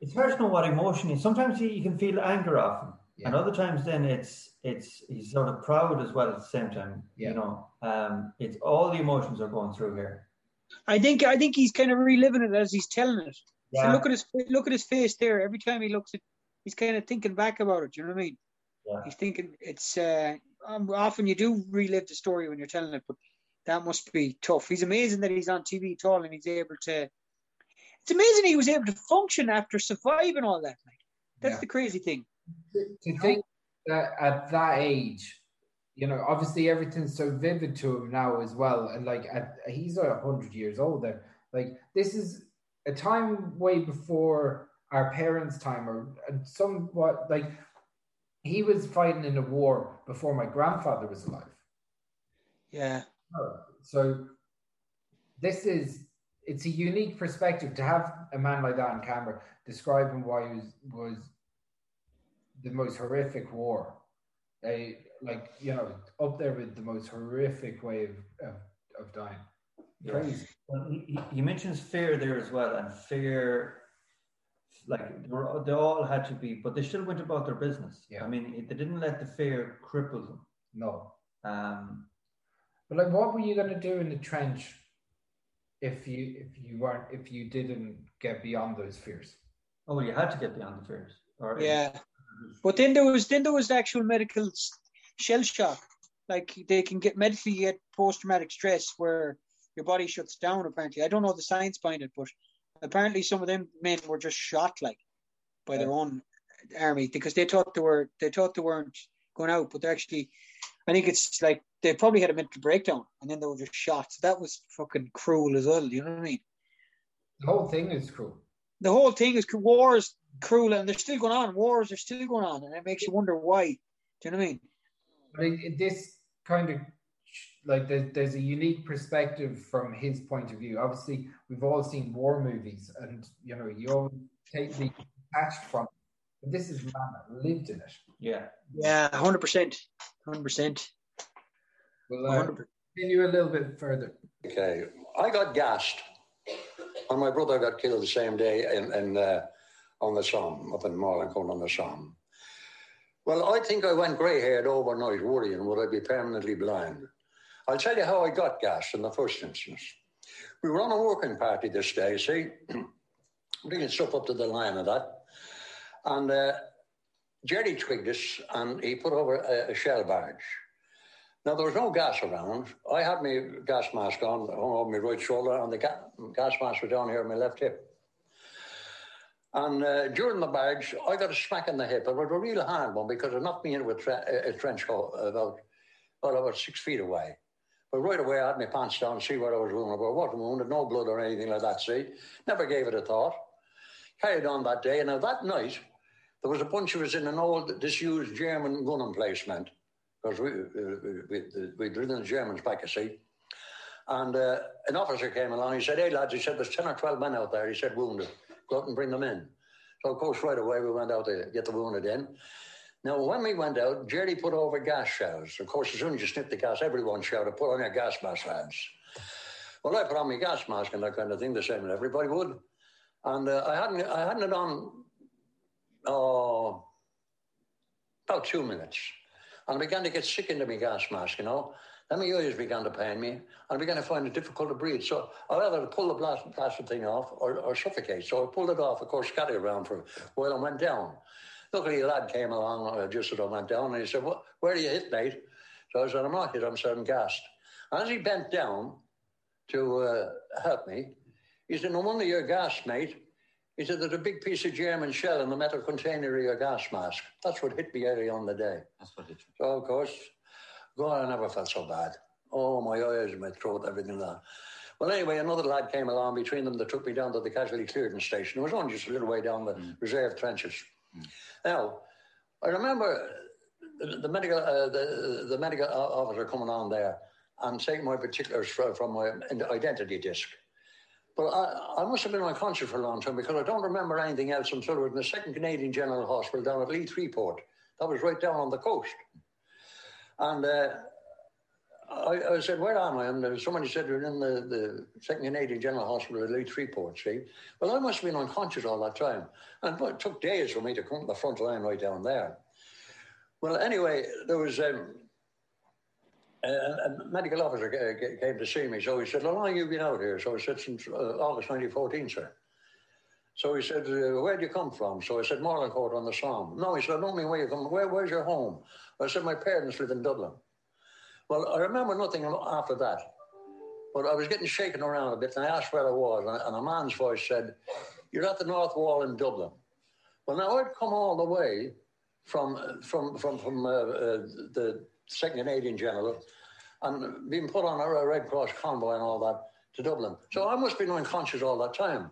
It's hard to know what emotion is. Sometimes you, you can feel anger off him, and other times then it's it's he's sort of proud as well at the same time. Yeah. You know, um, it's all the emotions are going through here. I think I think he's kind of reliving it as he's telling it. So look at his look at his face there. Every time he looks at, he's kind of thinking back about it. You know what I mean? Yeah. He's thinking it's. Uh, um, often you do relive the story when you're telling it, but that must be tough. He's amazing that he's on TV at all and he's able to. It's amazing he was able to function after surviving all that. Like that's Yeah. the crazy thing. to think that at that age, you know, obviously everything's so vivid to him now as well, and like at, he's a hundred years old. Then, like this is a time way before our parents' time, or and somewhat like he was fighting in a war before my grandfather was alive. Yeah. So this is it's a unique perspective to have a man like that on camera describing why he was was the most horrific war. A like you know up there with the most horrific way of of, of dying. Crazy. Well, he, he- he mentions fear there as well, and fear, like they, were, they all had to be, but they still went about their business. Yeah. I mean, they didn't let the fear cripple them. No. Um, But like, what were you going to do in the trench if you if you weren't if you didn't get beyond those fears? oh, well, you had to get beyond the fears. Or Yeah. But then there was then there was actual medical shell shock. Like they can get medically get post traumatic stress where your body shuts down. Apparently, I don't know the science behind it, but apparently some of them men were just shot like by their own army because they thought they were they thought they weren't going out, but they're actually. I think it's like they probably had a mental breakdown and then they were just shot. So that was fucking cruel as well. You know what I mean? The whole thing is cruel. the whole thing is cru- war is cruel and they're still going on. Wars are still going on, and it makes you wonder why. Do you know what I mean? But it, it- this kind of like there's, there's a unique perspective from his point of view. Obviously, we've all seen war movies, and you know you always take the detached from. It. But this is a man that lived in it. Yeah. Yeah, hundred percent, hundred percent. We'll uh, continue a little bit further. Okay, I got gassed, and my brother got killed the same day in, in uh, on the Somme, up in Morlancourt on the Somme. Well, I think I went grey-haired overnight, worrying would I be permanently blind. I'll tell you how I got gas in the first instance. We were on a working party this day, see, bringing stuff up to the line of that, and uh, Jerry twigged us, and he put over a, a shell barge. Now, there was no gas around. I had my gas mask on, hung over my right shoulder, and the ga- gas mask was down here on my left hip. And uh, during the barge, I got a smack in the hip. It was a real hard one because it knocked me into a, tre- a trench hole about, well, about six feet away. But right away, I had my pants down see what I was wounded. But I wasn't wounded, no blood or anything like that, see? Never gave it a thought. Carried on that day. And now that night, there was a bunch of us in an old, disused German gun emplacement because we, we, we, we'd ridden the Germans back, you see. And uh, an officer came along. He said, Hey, lads, he said, there's 10 or 12 men out there. He said, wounded. Go out and bring them in. So, of course, right away, we went out to get the wounded in. Now, when we went out, Jerry put over gas shells. Of course, as soon as you sniff the gas, everyone shouted, put on your gas mask, lads. Well, I put on my gas mask and that kind of thing, the same as everybody would. And uh, I hadn't I hadn't it on oh, about two minutes. And I began to get sick into my gas mask, you know. Then my ears began to pain me, and I began to find it difficult to breathe. So I rather pull the plastic, thing off or, or suffocate. So I pulled it off, of course, scattered around for a while and went down. Luckily, a lad came along uh, just as I went down, and he said, well, where are you hit, mate? So I said, I'm not hit, I'm certain gassed. And as he bent down to uh, help me, he said, no wonder you're gassed, mate. He said, there's a big piece of German shell in the metal container of your gas mask. That's what hit me early on the day. That's what hit you. So, of course, God, I never felt so bad. Oh, my eyes, my throat, everything like that. Well, anyway, another lad came along between them that took me down to the casualty clearance station. It was only just a little way down the mm. reserve trenches. Mm. Now, I remember the, medical uh, the, the medical officer coming on there and taking my particulars from, my identity disc. But I, I, must have been unconscious for a long time because I don't remember anything else until I was in the Second Canadian General Hospital down at Le Tréport. That was right down on the coast. And uh, I, I, said, Where am I? And somebody said, You're in the, the Second Canadian General Hospital at Le Tréport, see? Well, I must have been unconscious all that time. And it took days for me to come to the front line right down there. Well, anyway, there was um, a, a, medical officer came to see me. So he said, How long have you been out here? So I said, Since uh, August 2014, sir. So he said, uh, Where do you come from? So I said, Morlancourt on the Somme. No, he said, I don't mean where you come Where, Where's your home? I said, My parents live in Dublin. Well, I remember nothing after that. But I was getting shaken around a bit, and I asked where I was, and a man's voice said, You're at the North Wall in Dublin. Well, now I'd come all the way from from from from uh, uh, the Second Canadian General and being put on a Red Cross convoy and all that to Dublin. So I must have been unconscious all that time.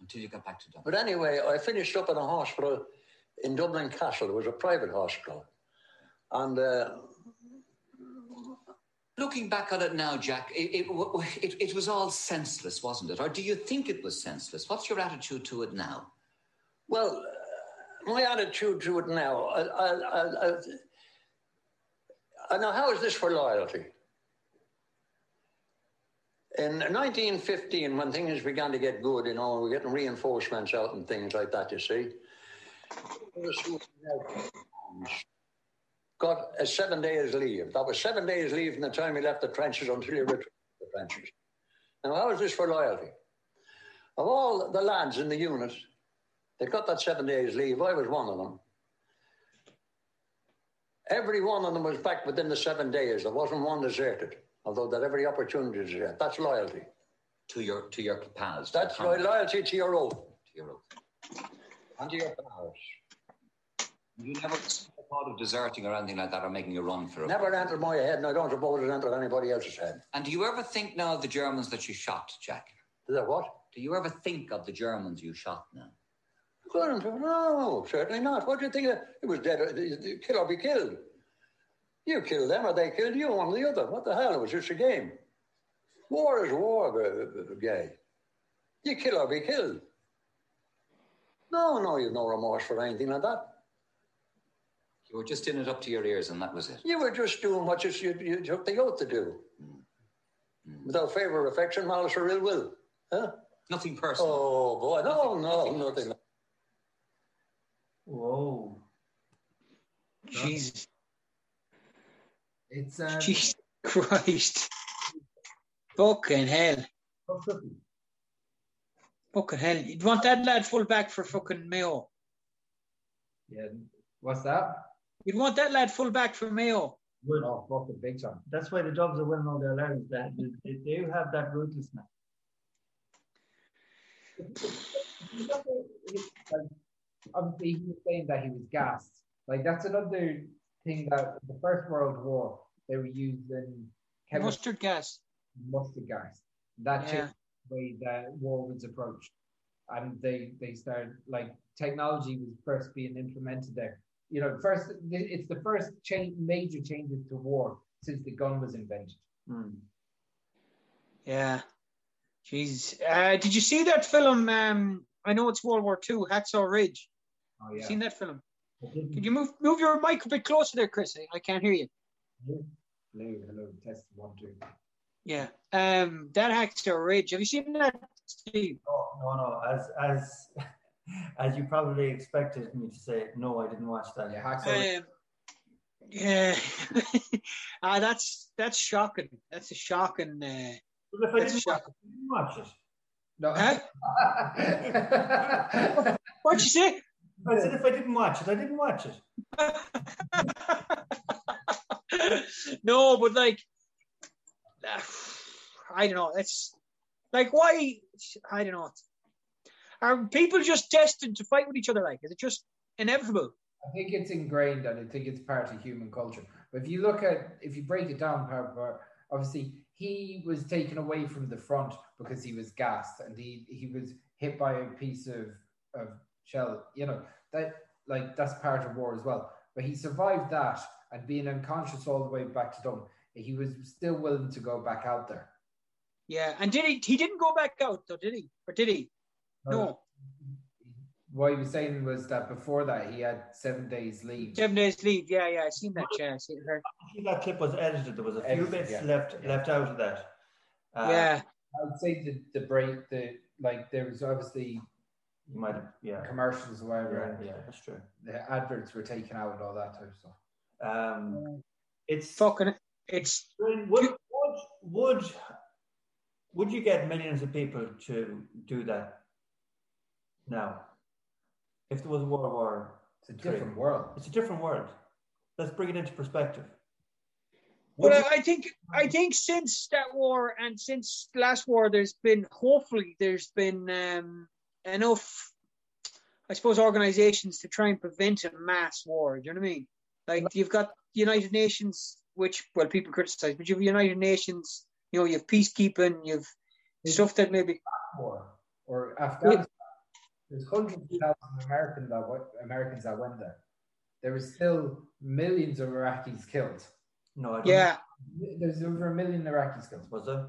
Until you got back to Dublin. But anyway, I finished up in a hospital in Dublin Castle. It was a private hospital. And uh, looking back on it now, Jack, it, it, it, it, was all senseless, wasn't it? Or do you think it was senseless? What's your attitude to it now? Well, my attitude to it now, I, I, I, now, how is this for loyalty? In 1915, when things began to get good, you know, we're getting reinforcements out and things like that, you see, got a seven days leave. That was seven days leave from the time he left the trenches until he returned to the trenches. Now, how is this for loyalty? Of all the lads in the unit that got that seven days leave, I was one of them. Every one of them was back within the seven days. There wasn't one deserted, although they had every opportunity to desert. That's loyalty. To your to your pals. That's loyalty to your oath. To your oath. And to your pals. You never thought of deserting or anything like that or making a run for it? Never entered my head, and I don't suppose it entered anybody else's head. And do you ever think now of the Germans that you shot, Jack? Did that what? Do you ever think of the Germans you shot now? No, certainly not. What do you think? It was dead. Kill or be killed. You kill them or they killed you, one or the other. What the hell? It was just a game. War is war, gay. You kill or be killed. No, no, you've no remorse for anything like that. You were just in it up to your ears, and that was it. You were just doing what you, you, you took the oath to do, mm. Mm. without favour, affection, malice, or ill will. Huh? Nothing personal. Oh boy, no, nothing, no, nothing. nothing. Whoa. Jesus. It's um... Jesus Christ. Fucking hell. Fucking hell. You'd want that lad full back for fucking Mayo. Yeah. What's that? You'd want that lad full back for Mayo. Would. Oh, fucking big time. That's why the Dubs are winning all their Larrys. That they, they do have that ruthlessness. obviously he was saying that he was gassed. Like that's another thing that the First World War they were using chemical Mustard gas. mustard gas. That Yeah. changed the way that war was approached, and they they started like technology was first being implemented there. You know, first it's the first change, major changes to war since the gun was invented. Yeah. Jeez. Uh, did you see that film? Um, I know it's World War II, Hacksaw Ridge. Oh yeah. Seen that film? Could you move move your mic a bit closer there, Chris? I- I can't hear you. Hello, hello, test one two. Yeah. Um, that Hacksaw Ridge. Have you seen that, Steve? Oh, no, no. As as as you probably expected me to say, no, I didn't watch that. Yeah, Um, yeah. ah, that's that's shocking. That's a shocking. Uh, But if I didn't shocking. it, didn't watch it. No. What'd you say? I said if I didn't watch it, I didn't watch it. no, but like, I don't know. It's like why? I don't know. Are people just destined to fight with each other? Like, is it just inevitable? I think it's ingrained and I think it's part of human culture. But if you look at, if you break it down obviously he was taken away from the front because he was gassed and he, he was hit by a piece of, of shell, you know, that like that's part of war as well. But he survived that and being unconscious all the way back to Dublin, he was still willing to go back out there. Yeah, and did he? He didn't go back out though, did he? Or did he? No, What he was saying was that before that he had seven days leave. seven days leave. Yeah, yeah, I seen that. Yeah, I seen her. That clip was edited. There was a few Edited, bits yeah. left left out of that. Uh, yeah, I'd say the, the break, the like, there was obviously you might have, yeah, commercials or whatever, yeah, yeah, that's true. the adverts were taken out and all that type of stuff. Um, it's fucking. It's would, would would would you get millions of people to do that now? If there was a World War, It's a Three. different world. it's a different world. Let's bring it into perspective. But I I think I think since that war and since last war, there's been hopefully there's been um, enough, I suppose, organisations to try and prevent a mass war. Do you know what I mean? Like you've got United Nations, which well people criticise, but you've United Nations. You know, you have peacekeeping, you've stuff that maybe. War or Afghanistan. There's hundreds of thousands of American that went, Americans that went there. There was still millions of Iraqis killed. No, I Yeah, There's over a million Iraqis killed. Was there?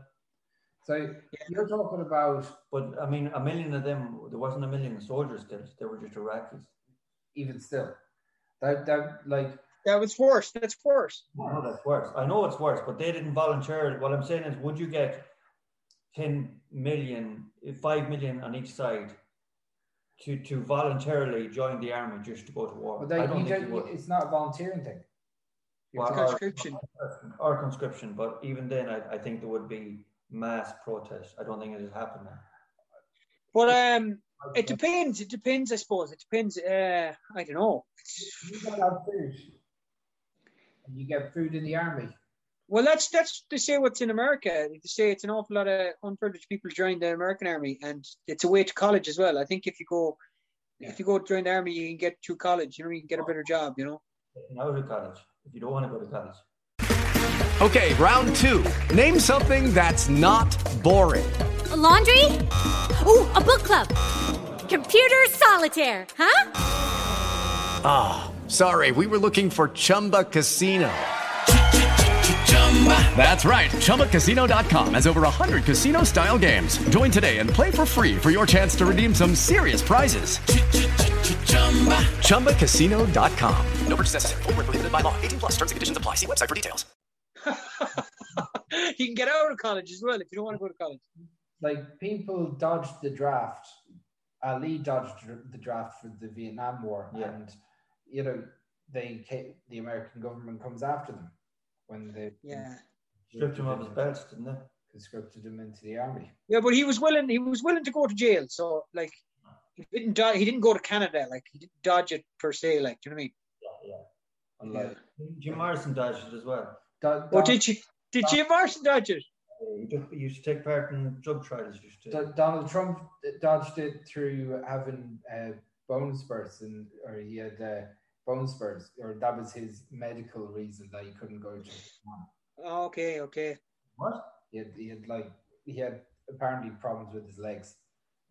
So you're talking about But I mean, a million of them. There wasn't a million soldiers killed. They were just Iraqis. even still that that like that was worse. That's worse. I know that's worse. I know it's worse, but they didn't volunteer. What I'm saying is, would you get 10 million, 5 million on each side to, to voluntarily join the army just to go to war? but I don't think don't, it's not a volunteering thing. You have Well, to- or- Conscription. Or conscription, but even then, I, I think there would be mass protest. I don't think it has happened now. But um, it depends. It depends. I suppose it depends. Uh, I don't know. you don't have food. And you get food in the army. Well, that's that's to say what's in America. They say it's an awful lot of unprivileged people join the American army, and it's a way to college as well. I think if you go, if you go join the army, you can get to college. You know, you can get a better job. You know. Getting out of college, if you don't want to go to college. Okay, round two. Name something that's not boring. A laundry? Ooh, a book club. Computer solitaire, huh? Ah, sorry, we were looking for Chumba Casino. That's right. ChumbaCasino.com has over 100 casino style games. Join today and play for free for your chance to redeem some serious prizes. ChumbaCasino.com. No purchase necessary. Void where prohibited by law. 18 plus terms and conditions apply. See website for details. you can get out of college as well if you don't want to go to college. Like people dodged the draft. Ali dodged the draft for the Vietnam War, and you know they ca- the American government comes after them when they Yeah. Stripped him of his belts, didn't they? conscripted him into the army. Yeah, but he was willing. He was willing to go to jail. So like, he didn't. do- He didn't go to Canada. Like he didn't dodge it per se. Like, do you know what I mean? Yeah, Unlike Jim Morrison dodged it as well. Don- Oh, did you? Did Jim Morrison dodge it? He took- used to take part in drug trials. Used to. Do- Donald Trump dodged it through having uh, bone spurs, and or he had uh, bone spurs, or that was his medical reason that he couldn't go to. Japan. Okay, okay. What? He had, he had like he had apparently problems with his legs.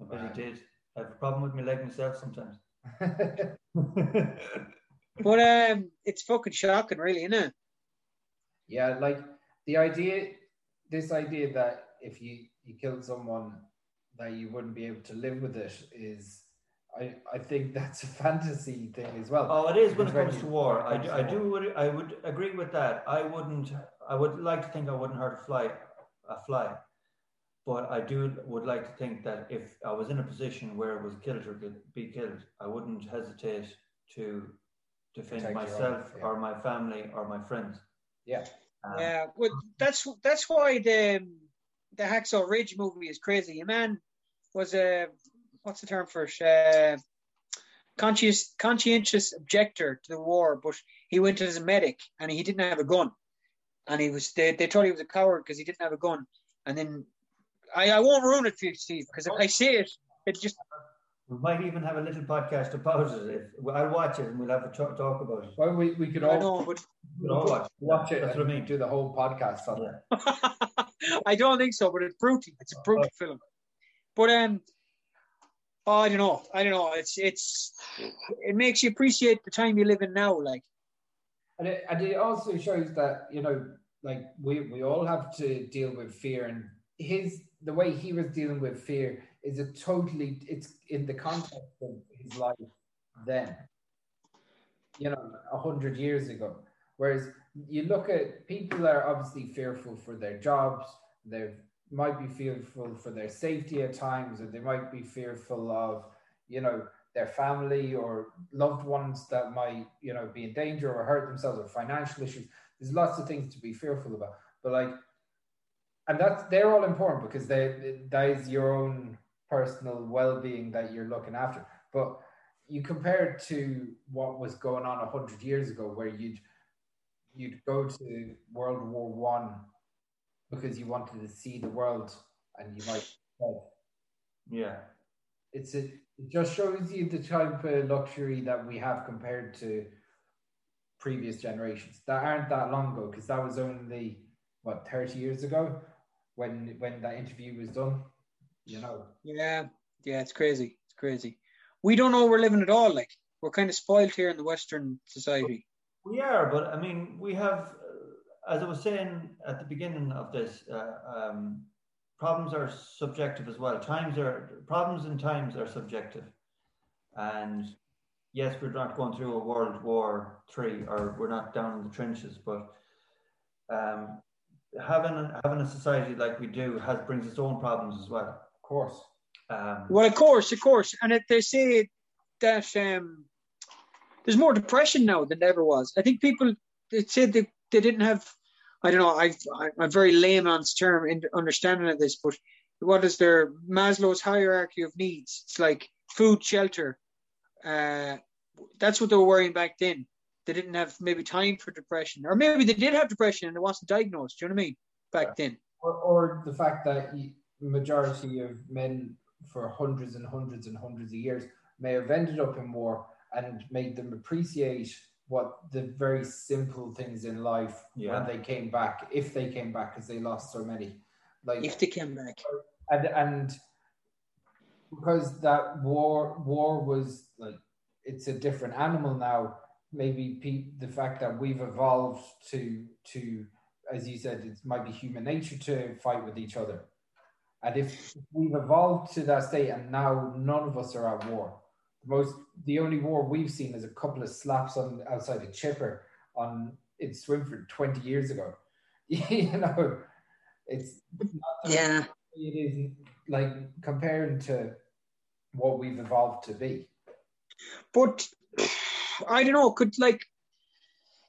I bet he did. I have a problem with my leg myself sometimes. But um, it's fucking shocking, really, isn't it? Yeah, like the idea, this idea that if you you killed someone, that you wouldn't be able to live with it is, I I think that's a fantasy thing as well. Oh, it is when it comes to war. I do, I do would, I would agree with that. I wouldn't. I would like to think I wouldn't hurt a fly, a fly, but I do would like to think that if I was in a position where it was killed or could be killed, I wouldn't hesitate to defend Protect myself own, yeah. or my family or my friends. Yeah. Um, Yeah, well, that's that's why the the Hacksaw Ridge movie is crazy. A man was a what's the term for it? Uh, conscious conscientious objector to the war, but he went as a medic and he didn't have a gun, and he was they, they thought he was a coward because he didn't have a gun, and then I, I won't ruin it for you, Steve, because if I say it, it just we might even have a little podcast about it. If I'll watch it and we'll have a talk, talk about it. Well, we, we could all know, but We could all watch watch it That's what I mean. do the whole podcast on it. I don't think so, but it's brutal. It's a brutal film. But um, oh, I don't know. I don't know. It's it's it makes you appreciate the time you live in now. Like And it, and it also shows that you know, like we we all have to deal with fear, and his the way he was dealing with fear is a totally it's in the context of his life then, you know, a hundred years ago. Whereas you look at people that are obviously fearful for their jobs, they might be fearful for their safety at times, or they might be fearful of, you know, their family or loved ones that might, you know, be in danger or hurt themselves or financial issues. There's lots of things to be fearful about. But like and that's they're all important because they that is your own personal well-being that you're looking after. But you compare it to what was going on hundred years ago, where you'd you'd go to World War One because you wanted to see the world, and you might. Yeah. It's a, it just shows you the type of luxury that we have compared to previous generations that aren't that long ago because that was only what 30 years ago when when that interview was done you know yeah, yeah, it's crazy. It's crazy. We don't know we're living at all. Like we're kind of spoiled here in the Western society. We are, but I mean, we have, as I was saying at the beginning of this, uh, um, problems are subjective as well. Times are problems and times are subjective, and yes, we're not going through a World War Three, or we're not down in the trenches, but um, having having a society like we do has brings its own problems as well. of course Um, Well, of course, of course, and it, they say that um, there's more depression now than there ever was. I think people they said they, they didn't have. I don't know. I, I I'm very layman's term in understanding of this, but what is their Maslow's hierarchy of needs? It's like food, shelter. Uh, that's what they were worrying back then. They didn't have maybe time for depression, or maybe they did have depression and it wasn't diagnosed. Do you know what I mean? Back then. or, or the fact that majority of men for hundreds and hundreds and hundreds of years may have ended up in war and made them appreciate what the very simple things in life Yeah. when they came back if they came back because they lost so many like If they came back. and and because that war war was like it's a different animal now maybe pe- the fact that we've evolved to to as you said it might be human nature to fight with each other and if we've evolved to that state and now none of us are at war the most the only war we've seen is a couple of slaps on outside a chipper on in Swinford 20 years ago you know it's not Yeah. it is like comparing to what we've evolved to be. But I don't know. Could like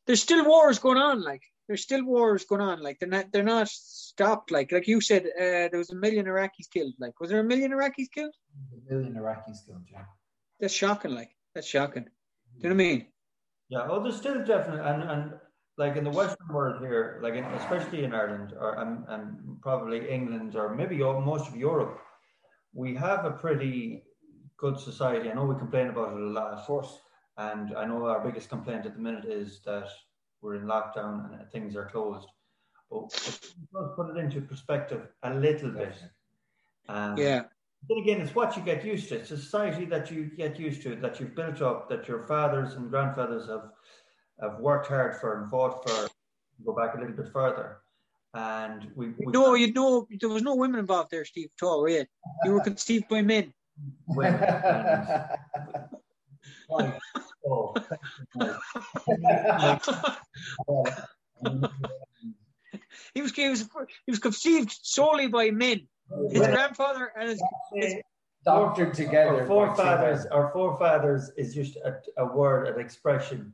there's still wars going on. Like there's still wars going on. Like they're not they're not stopped. Like like you said, uh, there was a million Iraqis killed. Like was there a million Iraqis killed? A million Iraqis killed, yeah. That's shocking. Like that's shocking. Do you know what I mean? Yeah, oh, there's still definitely, and, and like in the Western world here, like in, especially in Ireland or and, and probably England or maybe all- most of Europe, we have a pretty good society. I know we complain about it a lot. Of course. And I know our biggest complaint at the minute is that we're in lockdown and things are closed. But put it into perspective a little bit. Um, Yeah. Then again, it's what you get used to. It's a society that you get used to, that you've built up, that your fathers and grandfathers have have worked hard for and fought for. Go back a little bit further, and we, we No, you know, there was no women involved there, Steve, at all, you? Were conceived by men. women. and- oh, He was, he was he was conceived solely by men. His grandfather and his, his Doctored together. Our by two forefathers, men. our forefathers is just a, a word, an expression.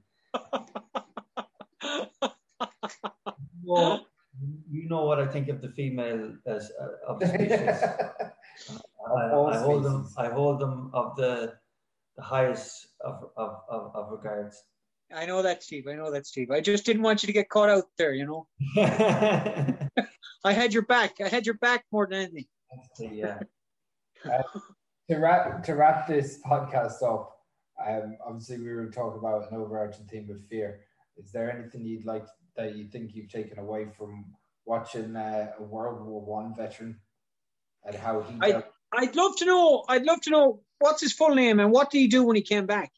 well, you know what I think of the female as uh, of the species. I, all I hold them. I hold them of the the highest of of, of, of regards. I know that, Steve. I know that, Steve. I just didn't want you to get caught out there, you know. I had your back. I had your back more than anything. Yeah. Uh, to wrap to wrap this podcast up, um, obviously we were talking about an overarching theme of fear. Is there anything you'd like that you think you've taken away from watching uh, a World War One veteran and how he I, I'd love to know. I'd love to know what's his full name and what did he do when he came back.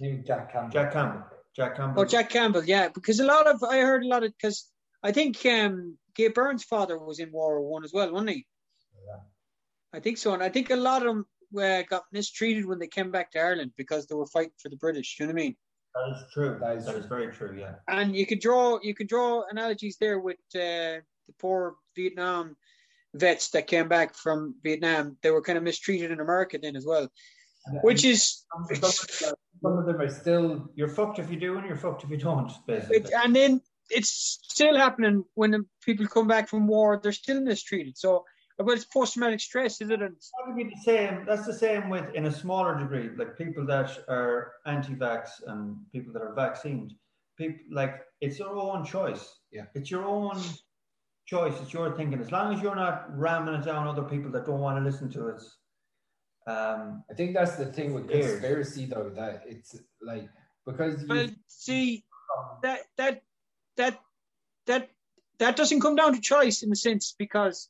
with Jack Campbell? Jack Campbell. Jack Campbell. Oh, Jack Campbell, yeah, because a lot of I heard a lot of because I think um, Gay Byrne's father was in World War One as well, wasn't he? I think so, and I think a lot of them uh, got mistreated when they came back to Ireland because they were fighting for the British. You know what I mean? That is true. That is that is very true. Yeah. And you could draw you could draw analogies there with uh, the poor Vietnam vets that came back from Vietnam. They were kind of mistreated in America then as well, which is some of them are still You're fucked if you do, and you're fucked if you don't. Basically. It, and then it's still happening when the people come back from war. They're still mistreated. So, but it's post traumatic stress, is it? And That would be the same. That's the same with, in a smaller degree, like people that are anti-vax and people that are vaccinated. People like it's your own choice. Yeah. It's your own choice. It's your thinking. As long as you're not ramming it down other people that don't want to listen to it. Um, I think that's the thing with conspiracy, though, that it's like because you, well, see that that that that that doesn't come down to choice in a sense because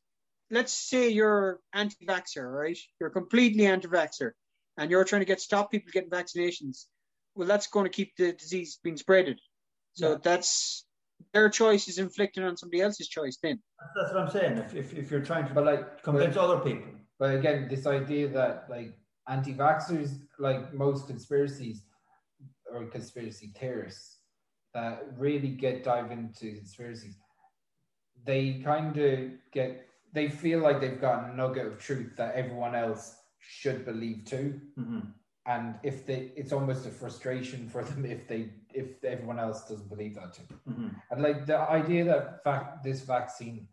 let's say you're anti-vaxxer, right? You're completely anti-vaxxer, and you're trying to get stop people getting vaccinations. Well, that's going to keep the disease being spreaded. So Yeah. that's their choice is inflicted on somebody else's choice. Then that's what I'm saying. If, if, if you're trying to but like convince but- other people, But again, this idea that like anti-vaxxers, like most conspiracies or conspiracy theorists that really get dive into conspiracies, they kind of get they feel like they've got a nugget of truth that everyone else should believe too. Mhm. And if they, it's almost a frustration for them if they, if everyone else doesn't believe that too. Mhm. And like the idea that this vaccine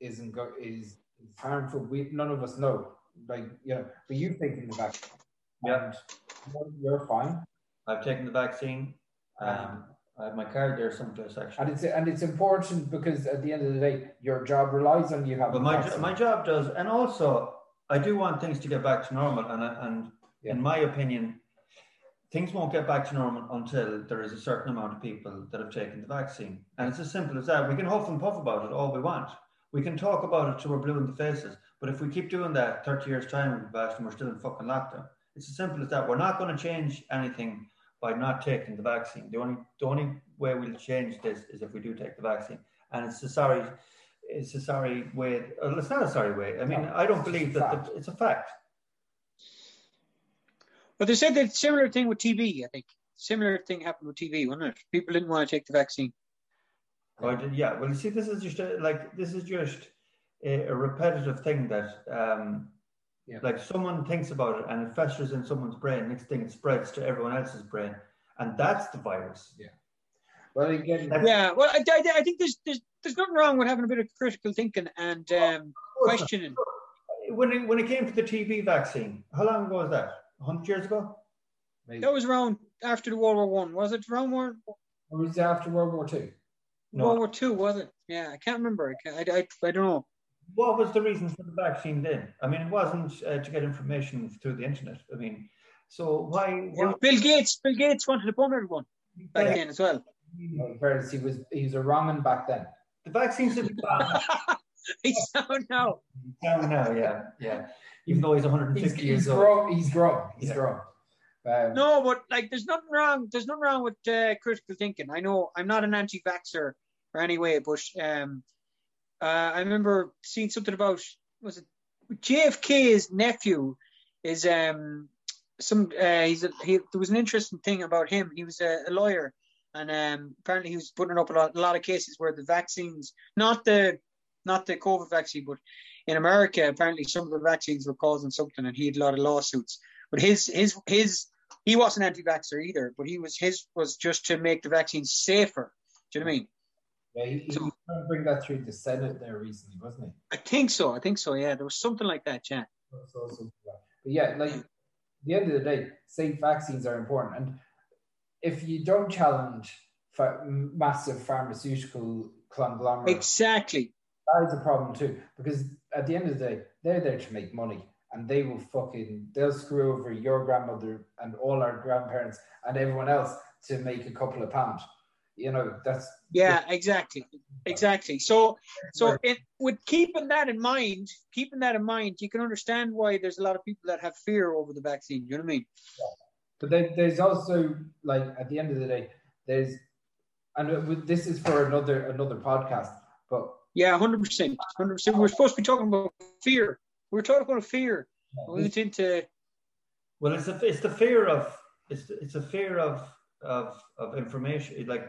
isn't go is harmful, we none of us know. Like you know, but you've taken the vaccine. Yeah. you're fine. I've taken the vaccine. Um, I have my card there someplace actually. And it's and it's important because at the end of the day, your job relies on you having. But my jo- my job does, and also I do want things to get back to normal. And and in my opinion, things won't get back to normal until there is a certain amount of people that have taken the vaccine. And it's as simple as that. We can huff and puff about it all we want. We can talk about it till we're blue in the faces. But if we keep doing that, thirty years time and we're still in fucking lockdown. It's as simple as that. We're not going to change anything by not taking the vaccine. The only the only way we'll change this is if we do take the vaccine. And it's a sorry, it's a sorry way. Well, it's not a sorry way. I mean, No, I don't believe that the, it's a fact. But they said that similar thing with TB. I think similar thing happened with TB, wasn't it? People didn't want to take the vaccine. Or did- yeah. Well, you see, this is just a, like this is just a, a repetitive thing that, um, like someone thinks about it and it festers in someone's brain. Next thing, it spreads to everyone else's brain, and that's the virus. Yeah. Well, again, Yeah, well, I, I, I think there's, there's there's nothing wrong with having a bit of critical thinking and um, questioning. When it, when it came to the TB vaccine, how long ago was that? hundred years ago. Maybe. That was around after the World War One. Was it around World, Or was it after World War Two? World War Two? Was it? Yeah, I can't remember. I, can't, I, I, I don't know. What was the reason for the vaccine then? I mean, it wasn't uh, to get information through the internet. I mean, so why? why Bill Gates. Bill Gates wanted to bomb everyone back Yeah. then as well. In fairness, he was he was a wrong'un back then. the vaccines didn't bad. He's down now. now, now, yeah, yeah. Even though he's 150 He's, years he's old. grown. He's grown. He's Yeah. grown. Um, No, but like, there's nothing wrong. There's nothing wrong with uh, critical thinking. I know I'm not an anti-vaxxer or anyway, but um, uh, I remember seeing something about was it JFK's nephew is um some uh, he's a, he there was an interesting thing about him. He was a, a lawyer, and um, apparently he was putting up a lot, a lot of cases where the vaccines, not the not the COVID vaccine, but in America, apparently some of the vaccines were causing something, and he had a lot of lawsuits. But his his his he wasn't anti-vaxxer either, but he was his was just to make the vaccines safer. Do you know what I mean? Yeah, he, he was trying to bring that through the Senate there recently, wasn't he? I think so. I think so. Yeah, there was something like that. Yeah. So- so- so- But yeah, like at the end of the day, safe vaccines are important, and if you don't challenge massive pharmaceutical conglomerates, Exactly. that is a problem too. Because at the end of the day, they're there to make money, and they will fucking they'll screw over your grandmother and all our grandparents and everyone else to make a couple of pounds. You know, that's Yeah, exactly, exactly. So, so it, with keeping that in mind, keeping that in mind, you can understand why there's a lot of people that have fear over the vaccine. You know what I mean? But there, there's also like at the end of the day, there's and this is for another another podcast. But Yeah, hundred percent, hundred percent. We're supposed to be talking about fear. we're talking about fear. We went into Well, it's a, it's the fear of it's the, it's a fear of of of information. Like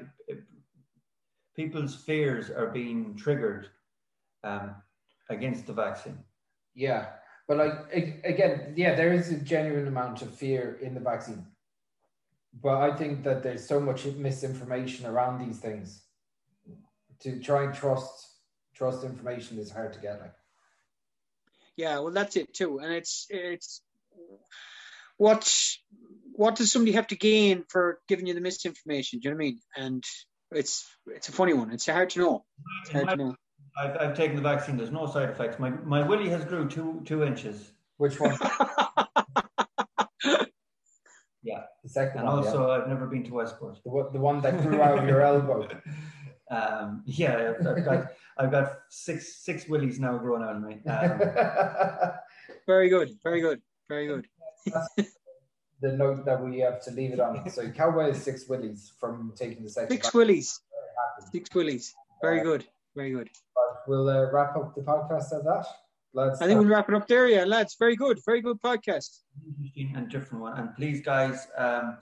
people's fears are being triggered um, against the vaccine. yeah, but like again, yeah, there is a genuine amount of fear in the vaccine. But I think that there's so much misinformation around these things. To try and trust trust information is hard to get. Like yeah. Well, that's it too, and it's it's what what does somebody have to gain for giving you the misinformation? Do you know what I mean? And it's it's a funny one. It's hard to know. It's hard to know. I've, I've taken the vaccine. There's no side effects. My my willy has grew two two inches. which one? Yeah, the second and one, also I've never been to Westport. the, one- the one that grew out of your elbow. Um, yeah, I've, I've got I've got six six willies now growing out of me. Um, Very good. Very good. Very good. The note that we have to leave it on. So Cowboy is six willies from taking the second. Six back. willies. Six willies. Very good. Very good. We'll uh, wrap up the podcast at that. Lads, I think we'll wrap it up there, yeah, lads. Very good. Very good podcast. interesting and different one. And please, guys, um,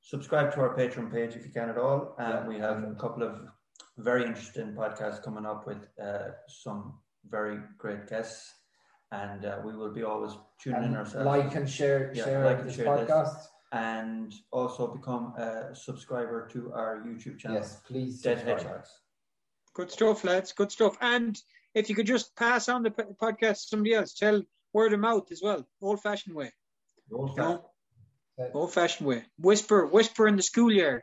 subscribe to our Patreon page if you can at all. Um, we have a couple of very interesting podcasts coming up with uh, some very great guests, and uh, we will be always tuning in And ourselves. like and share- share like and this podcast. and also become a subscriber to our YouTube channel. Yes, please Dead subscribe. Hedgehogs. Good stuff, lads. Good stuff. And if you could just pass on the p- podcast to somebody else, tell word of mouth as well. Old fashioned way. Old No? Old fashioned way. Whisper, whisper in the schoolyard.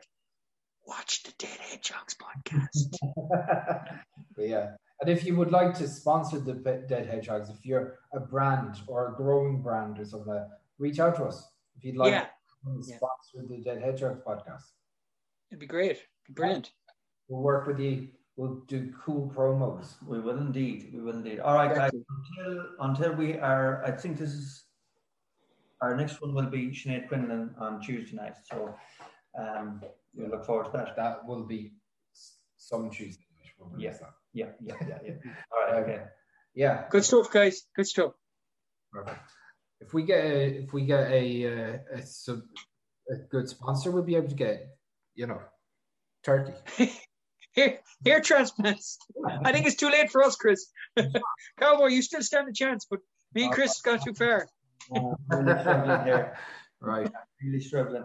Watch the Dead Hedgehogs podcast. Yeah, and if you would like to sponsor the Dead Hedgehogs, if you're a brand or a growing brand or something, like that, reach out to us. If you'd like Yeah. to sponsor the Dead Hedgehogs podcast, It'd be great. Be brilliant. we'll work with you. We'll do cool promos. We will indeed. We will indeed. All right, guys. Until until we are, I think this is our next one will be Sinead Quinlan on Tuesday night. So um, we look forward to that. That will be some Tuesday. night, we'll release that. Yeah, yeah, yeah, yeah. All right, okay. Yeah. Good stuff, guys. Good stuff. Perfect. If we get a, if we get a uh, a, sub, a good sponsor, we'll be able to get you know turkey. Hair, hair transplants. I think it's too late for us, Chris. Cowboy, you still stand a chance, but me and Chris got too far. Uh, really struggling here. Right. Really struggling.